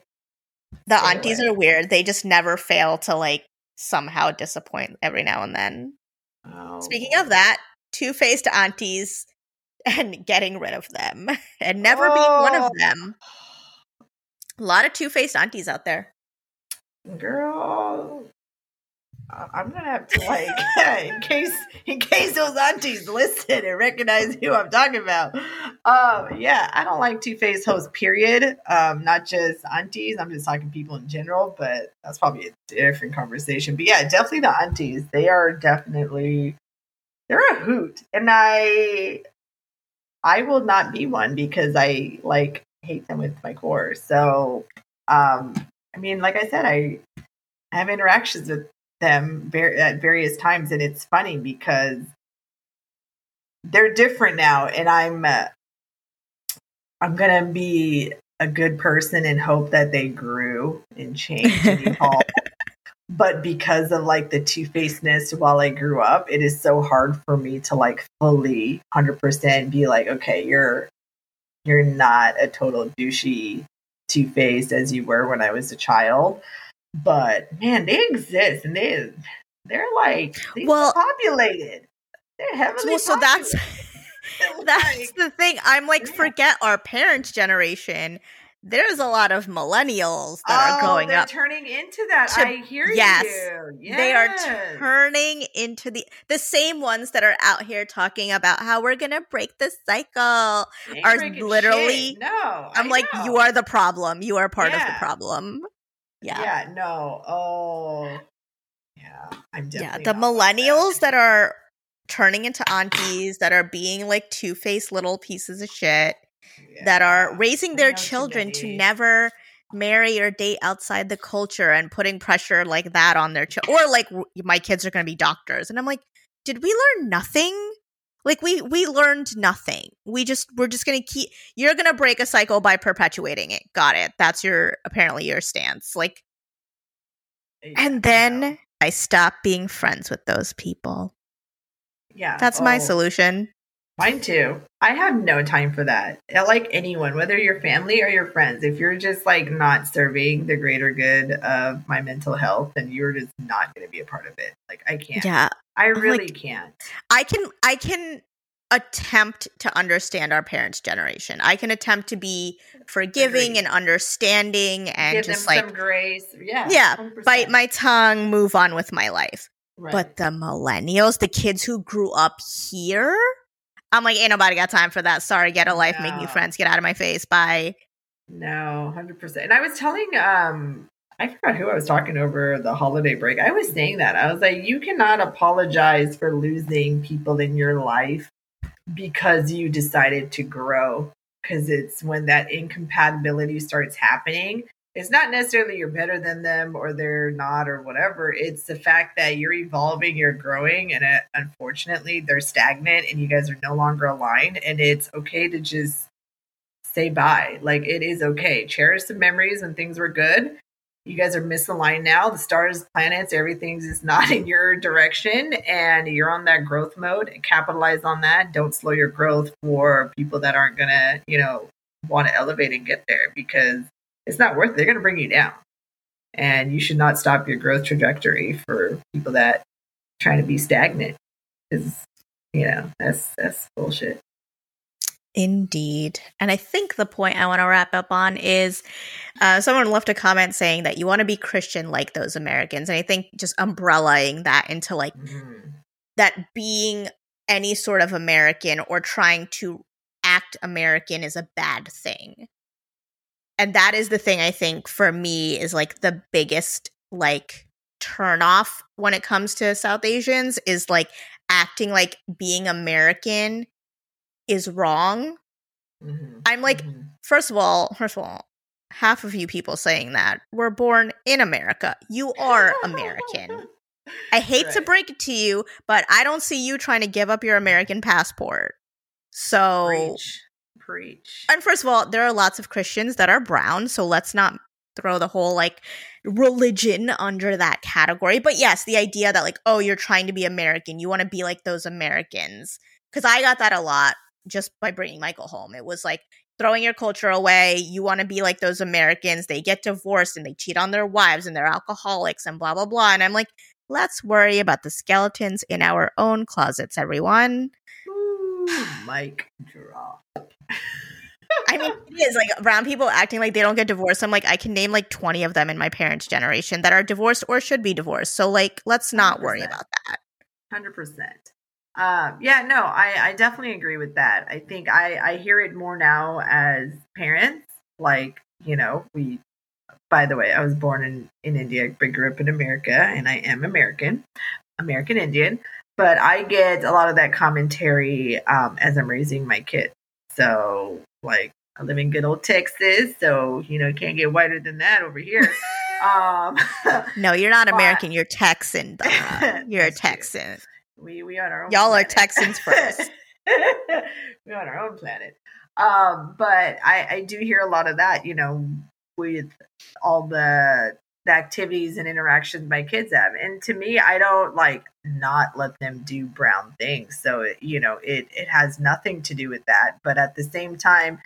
Speaker 1: the
Speaker 2: Stay
Speaker 1: aunties
Speaker 2: away.
Speaker 1: are weird. They just never fail to like somehow disappoint every now and then.
Speaker 2: Oh.
Speaker 1: Speaking of oh. that, two faced aunties and getting rid of them and never being one of oh. them. A lot of two faced aunties out there.
Speaker 2: girl, I'm gonna have to like in case in case those aunties listen and recognize who I'm talking about. Um, yeah, I don't like two faced hoes. Period. Um, not just aunties. I'm just talking people in general, but that's probably a different conversation. But yeah, definitely the aunties. They are definitely they're a hoot, and I I will not be one because I like hate them with my core. So, um, I mean, like I said, I have interactions with them ver- at various times, and it's funny because they're different now, and I'm uh, I'm gonna be a good person and hope that they grew and changed and evolved. But because of like the two facedness while I grew up, it is so hard for me to like fully hundred percent be like, okay, you're you're not a total douchey two faced as you were when I was a child. But man, they exist and they they're like they're
Speaker 1: Well-
Speaker 2: populated. They're heavily
Speaker 1: Well, so that's that's
Speaker 2: Like,
Speaker 1: the thing. I'm like,
Speaker 2: Yeah.
Speaker 1: forget our parents' generation. There's a lot of millennials that are
Speaker 2: oh,
Speaker 1: going
Speaker 2: they're
Speaker 1: up.
Speaker 2: turning into that.
Speaker 1: to-
Speaker 2: I hear
Speaker 1: yes.
Speaker 2: you. Yes.
Speaker 1: they are turning into the the same ones that are out here talking about how we're gonna break the cycle.
Speaker 2: Ain't
Speaker 1: are literally-
Speaker 2: shit. No,
Speaker 1: I'm
Speaker 2: I
Speaker 1: like,
Speaker 2: know.
Speaker 1: you are the problem. You are part of the problem. Yeah.
Speaker 2: Yeah. No. Oh. Yeah. I'm
Speaker 1: Yeah, the
Speaker 2: like that.
Speaker 1: millennials that are turning into aunties that are being like two-faced little pieces of shit
Speaker 2: Yeah.
Speaker 1: that are raising their children to never marry or date outside the culture and putting pressure like that on their children or like my kids are going to be doctors and i'm like did we learn nothing? Like we we learned nothing. We just we're just going to keep you're going to break a cycle by perpetuating it. Got it. That's your apparently your stance. Like
Speaker 2: Yeah,
Speaker 1: and then i stop being friends with those people.
Speaker 2: Yeah,
Speaker 1: that's my
Speaker 2: oh,
Speaker 1: solution
Speaker 2: Mine too. I have no time for that. Like anyone, whether your family or your friends. If you're just like not serving the greater good of my mental health, then you're just not going to be a part of it. Like I can't.
Speaker 1: yeah
Speaker 2: I
Speaker 1: like-
Speaker 2: really can't.
Speaker 1: I can I can attempt to understand our parents' generation. I can attempt to be forgiving
Speaker 2: Agreed.
Speaker 1: and understanding and
Speaker 2: Give
Speaker 1: just
Speaker 2: them
Speaker 1: like
Speaker 2: some grace. Yeah.
Speaker 1: yeah,
Speaker 2: 100%.
Speaker 1: bite my tongue, move on with my life.
Speaker 2: Right.
Speaker 1: But the millennials, the kids who grew up here, I'm like, ain't nobody got time for that. Sorry, get a life, make new friends, get out of my face. Bye.
Speaker 2: No, hundred percent. And I was telling um I forgot who I was talking over the holiday break. I was saying that. I was like, you cannot apologize for losing people in your life because you decided to grow. Because it's when that incompatibility starts happening. It's not necessarily you're better than them or they're not or whatever. It's the fact that you're evolving, you're growing, and uh, unfortunately they're stagnant and you guys are no longer aligned. And it's okay to just say bye. Like it is okay. Cherish the memories when things were good. You guys are misaligned now. The stars, planets, everything's just not in your direction, and you're on that growth mode. Capitalize on that. Don't slow your growth for people that aren't gonna, you know, want to elevate and get there because it's not worth it. They're gonna bring you down, and you should not stop your growth trajectory for people that trying to be stagnant. Because you know that's that's bullshit.
Speaker 1: Indeed. And I think the point I want to wrap up on is uh, someone left a comment saying that you want to be Christian like those Americans. And I think just umbrellaing that into like
Speaker 2: Mhm.
Speaker 1: that being any sort of American or trying to act American is a bad thing. And that is the thing I think for me is like the biggest like turn off when it comes to South Asians is like acting like being American is wrong.
Speaker 2: Mhm.
Speaker 1: I'm like,
Speaker 2: Mhm.
Speaker 1: first of all, first of all, half of you people saying that were born in America. You are American. I hate to break it to you, but I don't see you trying to give up your American passport. So.
Speaker 2: Preach.
Speaker 1: and first of all, there are lots of Christians that are brown, so let's not throw the whole like religion under that category. But yes, the idea that like, oh, you're trying to be American, you want to be like those Americans. Cuz I got that a lot just by bringing Michael home. It was like throwing your culture away, you want to be like those Americans, they get divorced and they cheat on their wives and they're alcoholics and blah blah blah. And I'm like, let's worry about the skeletons in our own closets, everyone.
Speaker 2: Mic drop.
Speaker 1: I mean, it is like brown people acting like they don't get divorced. I'm like, I can name like 20 of them in my parents' generation that are divorced or should be divorced. So, like, let's not worry
Speaker 2: 100%.
Speaker 1: about that.
Speaker 2: Hundred percent. Um, yeah, no, I, I definitely agree with that. I think I, I hear it more now as parents. Like, you know, we by the way, I was born in, in India, but grew up in America, and I am American, American Indian. But I get a lot of that commentary um, as I'm raising my kids. So, like, I live in good old Texas, so you know, can't get whiter than that over here. um,
Speaker 1: No, you're not
Speaker 2: But-
Speaker 1: American. You're Texan. Donna. You're a
Speaker 2: That's true.
Speaker 1: Texan.
Speaker 2: we we on our own.
Speaker 1: Y'all are
Speaker 2: planet.
Speaker 1: Texans first.
Speaker 2: We're on our own planet. Um, but I, I do hear a lot of that, you know, with all the the activities and interactions my kids have. And to me, I don't like not let them do brown things. So you know, it it has nothing to do with that. But at the same time,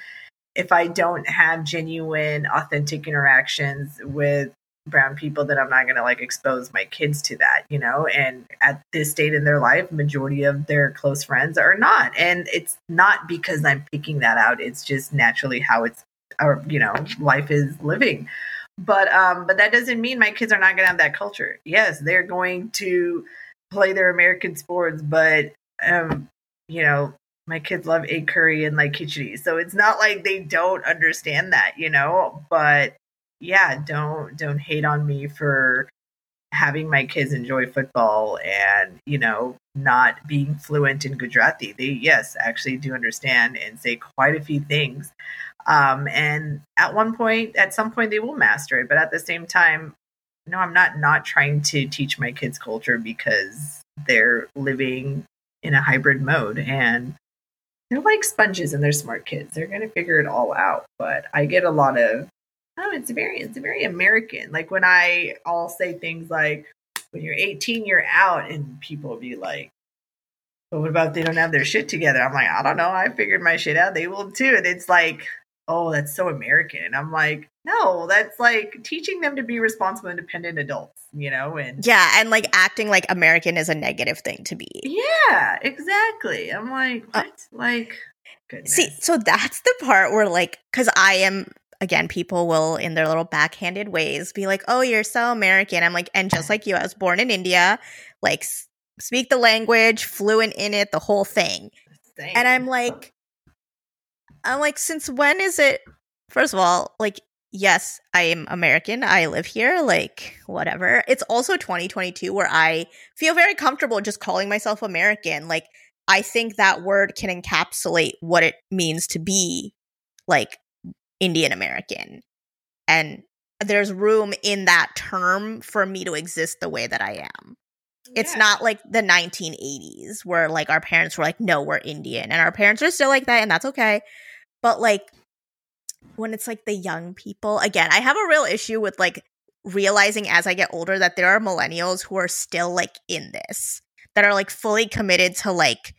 Speaker 2: if I don't have genuine, authentic interactions with brown people that I'm not going to like expose my kids to that, you know? And at this state in their life, majority of their close friends are not. And it's not because I'm picking that out. It's just naturally how it's our, you know, life is living. But um but that doesn't mean my kids are not going to have that culture. Yes, they're going to play their American sports, but um you know, my kids love egg curry and like khichdi. So it's not like they don't understand that, you know, but yeah, don't don't hate on me for having my kids enjoy football and you know not being fluent in Gujarati. They yes actually do understand and say quite a few things. Um, and at one point, at some point, they will master it. But at the same time, no, I'm not not trying to teach my kids culture because they're living in a hybrid mode and they're like sponges and they're smart kids. They're gonna figure it all out. But I get a lot of oh, it's very it's very American. Like when I all say things like when you're 18, you're out, and people be like, but what about they don't have their shit together? I'm like, I don't know. I figured my shit out. They will too. And it's like, oh, that's so American. And I'm like, no, that's like teaching them to be responsible, independent adults, you know? And
Speaker 1: Yeah, and like acting like American is a negative thing to be.
Speaker 2: yeah, exactly. I'm like,
Speaker 1: Uh,
Speaker 2: like, goodness.
Speaker 1: See, so that's the part where like cuz I am again, people will, in their little backhanded ways, be like, "Oh, you're so American." I'm like, and just like you, I was born in India, like s- speak the language, fluent in it, the whole thing.
Speaker 2: Same.
Speaker 1: And I'm like, I'm like, since when is it? First of all, like, yes, I am American. I live here. Like, whatever. It's also 2022 where I feel very comfortable just calling myself American. Like, I think that word can encapsulate what it means to be like Indian American. And there's room in that term for me to exist the way that I am. It's
Speaker 2: Yeah.
Speaker 1: not like the 1980s where like our parents were like, no, we're Indian. And our parents are still like that, and that's okay. But like when it's like the young people, again, I have a real issue with like realizing as I get older that there are millennials who are still like in this, that are like fully committed to like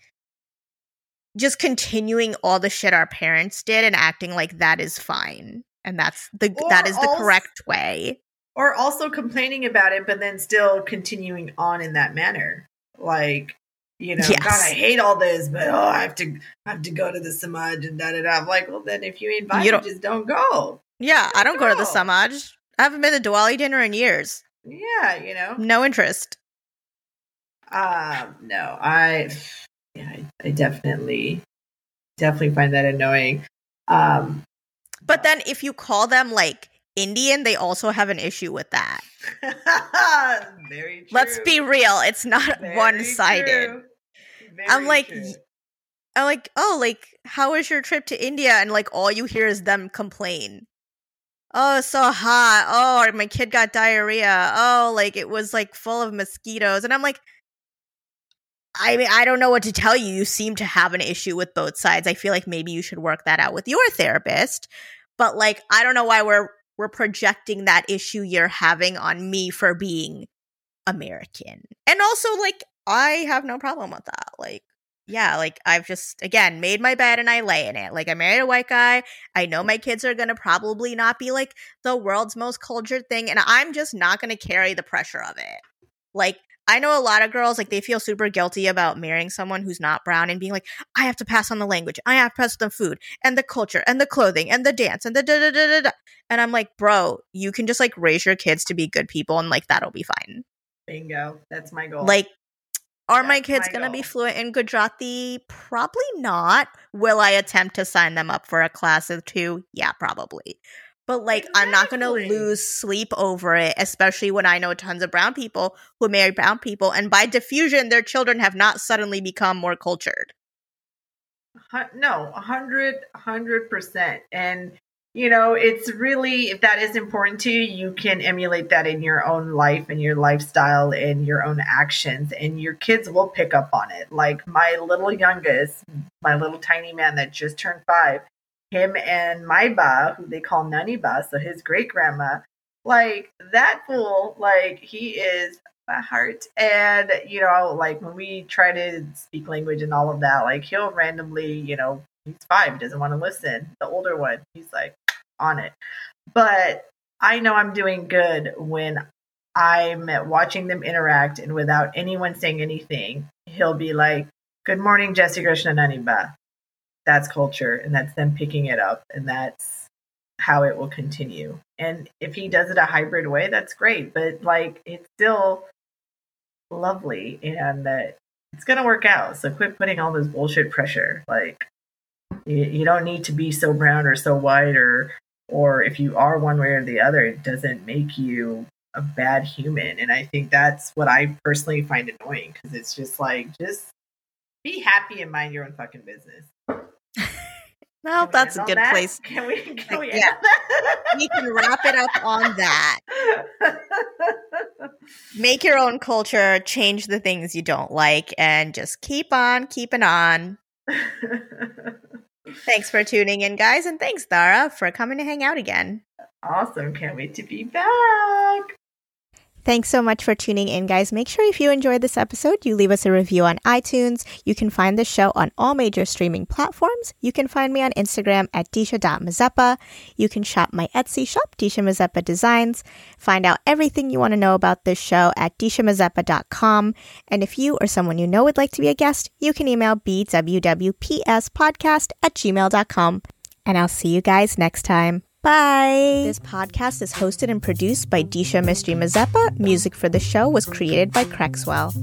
Speaker 1: just continuing all the shit our parents did and acting like that is fine. And that's the that
Speaker 2: Or
Speaker 1: is the
Speaker 2: als-
Speaker 1: correct way.
Speaker 2: or also complaining about it, but then still continuing on in that manner. Like, you know,
Speaker 1: Yes.
Speaker 2: God, I hate all this, but oh, I have to, I have to go to the Samaj and da da da. I'm like, well, then if you invite, invited,
Speaker 1: don't-
Speaker 2: just don't go.
Speaker 1: Yeah, I don't go to the Samaj. I haven't been to Diwali dinner in years.
Speaker 2: Yeah, you know.
Speaker 1: No interest.
Speaker 2: Um, no, I, yeah, I, I definitely, definitely find that annoying. Um,
Speaker 1: But then if you call them like Indian, they also have an issue with that.
Speaker 2: very true.
Speaker 1: Let's be real, it's not one sided. I'm like,
Speaker 2: true.
Speaker 1: I'm like, oh, like, how was your trip to India? And like, all you hear is them complain. Oh, so hot. Oh, my kid got diarrhea. Oh, like it was like full of mosquitoes. And I'm like, I mean, I don't know what to tell you. You seem to have an issue with both sides. I feel like maybe you should work that out with your therapist. But like, I don't know why we're we're projecting that issue you're having on me for being American. And also, like, I have no problem with that. Like, yeah, like I've just again made my bed and I lay in it. Like I married a white guy. I know my kids are gonna probably not be like the world's most cultured thing, and I'm just not gonna carry the pressure of it. Like I know a lot of girls like they feel super guilty about marrying someone who's not brown and being like, I have to pass on the language, I have to pass on the food and the culture and the clothing and the dance and the da da da da da. And I'm like, bro, you can just like raise your kids to be good people and like that'll be fine.
Speaker 2: bingo. That's my goal.
Speaker 1: Like, are my kids
Speaker 2: my
Speaker 1: gonna be fluent in Gujarati? Probably not. Will I attempt to sign them up for a class of two? Yeah, probably. But like, I'm not gonna lose sleep over it, especially when I know tons of brown people who marry brown people, and by diffusion, their children have not suddenly become more cultured.
Speaker 2: No, a hundred, hundred percent. And you know, it's really if that is important to you, you can emulate that in your own life and your lifestyle and your own actions, and your kids will pick up on it. Like my little youngest, my little tiny man that just turned five, him and my ba, who they call Nani Ba, so his great grandma, like that fool, like he is my heart. And, you know, like when we try to speak language and all of that, like he'll randomly, you know, he's five, doesn't want to listen. The older one, he's like on it. But I know I'm doing good when I'm watching them interact and without anyone saying anything, he'll be like, Good morning, Jai Shri Krishna Naniba. That's culture, and that's them picking it up, and that's how it will continue. And if he does it a hybrid way, that's great. But like, it's still lovely, and uh, it's gonna work out. So quit putting all this bullshit pressure. Like, you, you don't need to be so brown or so white, or or if you are one way or the other, it doesn't make you a bad human. And I think that's what I personally find annoying because it's just like, just be happy and mind your own fucking business.
Speaker 1: Well,
Speaker 2: we
Speaker 1: that's a good
Speaker 2: that?
Speaker 1: place.
Speaker 2: Can we? Can we?
Speaker 1: Yeah. We can wrap it up on that. Make your own culture, change the things you don't like, and just keep on keeping on. Thanks for tuning in, guys, and thanks, Dara, for coming to hang out again.
Speaker 2: awesome! Can't wait to be back.
Speaker 1: Thanks so much for tuning in, guys. Make sure if you enjoyed this episode, you leave us a review on iTunes. You can find the show on all major streaming platforms. You can find me on Instagram at disha.mazeppa. You can shop my Etsy shop, Disha Mazeppa Designs. Find out everything you want to know about this show at dishamazeppa.com. And if you or someone you know would like to be a guest, you can email bwwpspodcast at gmail.com. And I'll see you guys next time. Bye. This podcast is hosted and produced by Disha Mystery Mazeppa. Music for the show was created by Crexwell.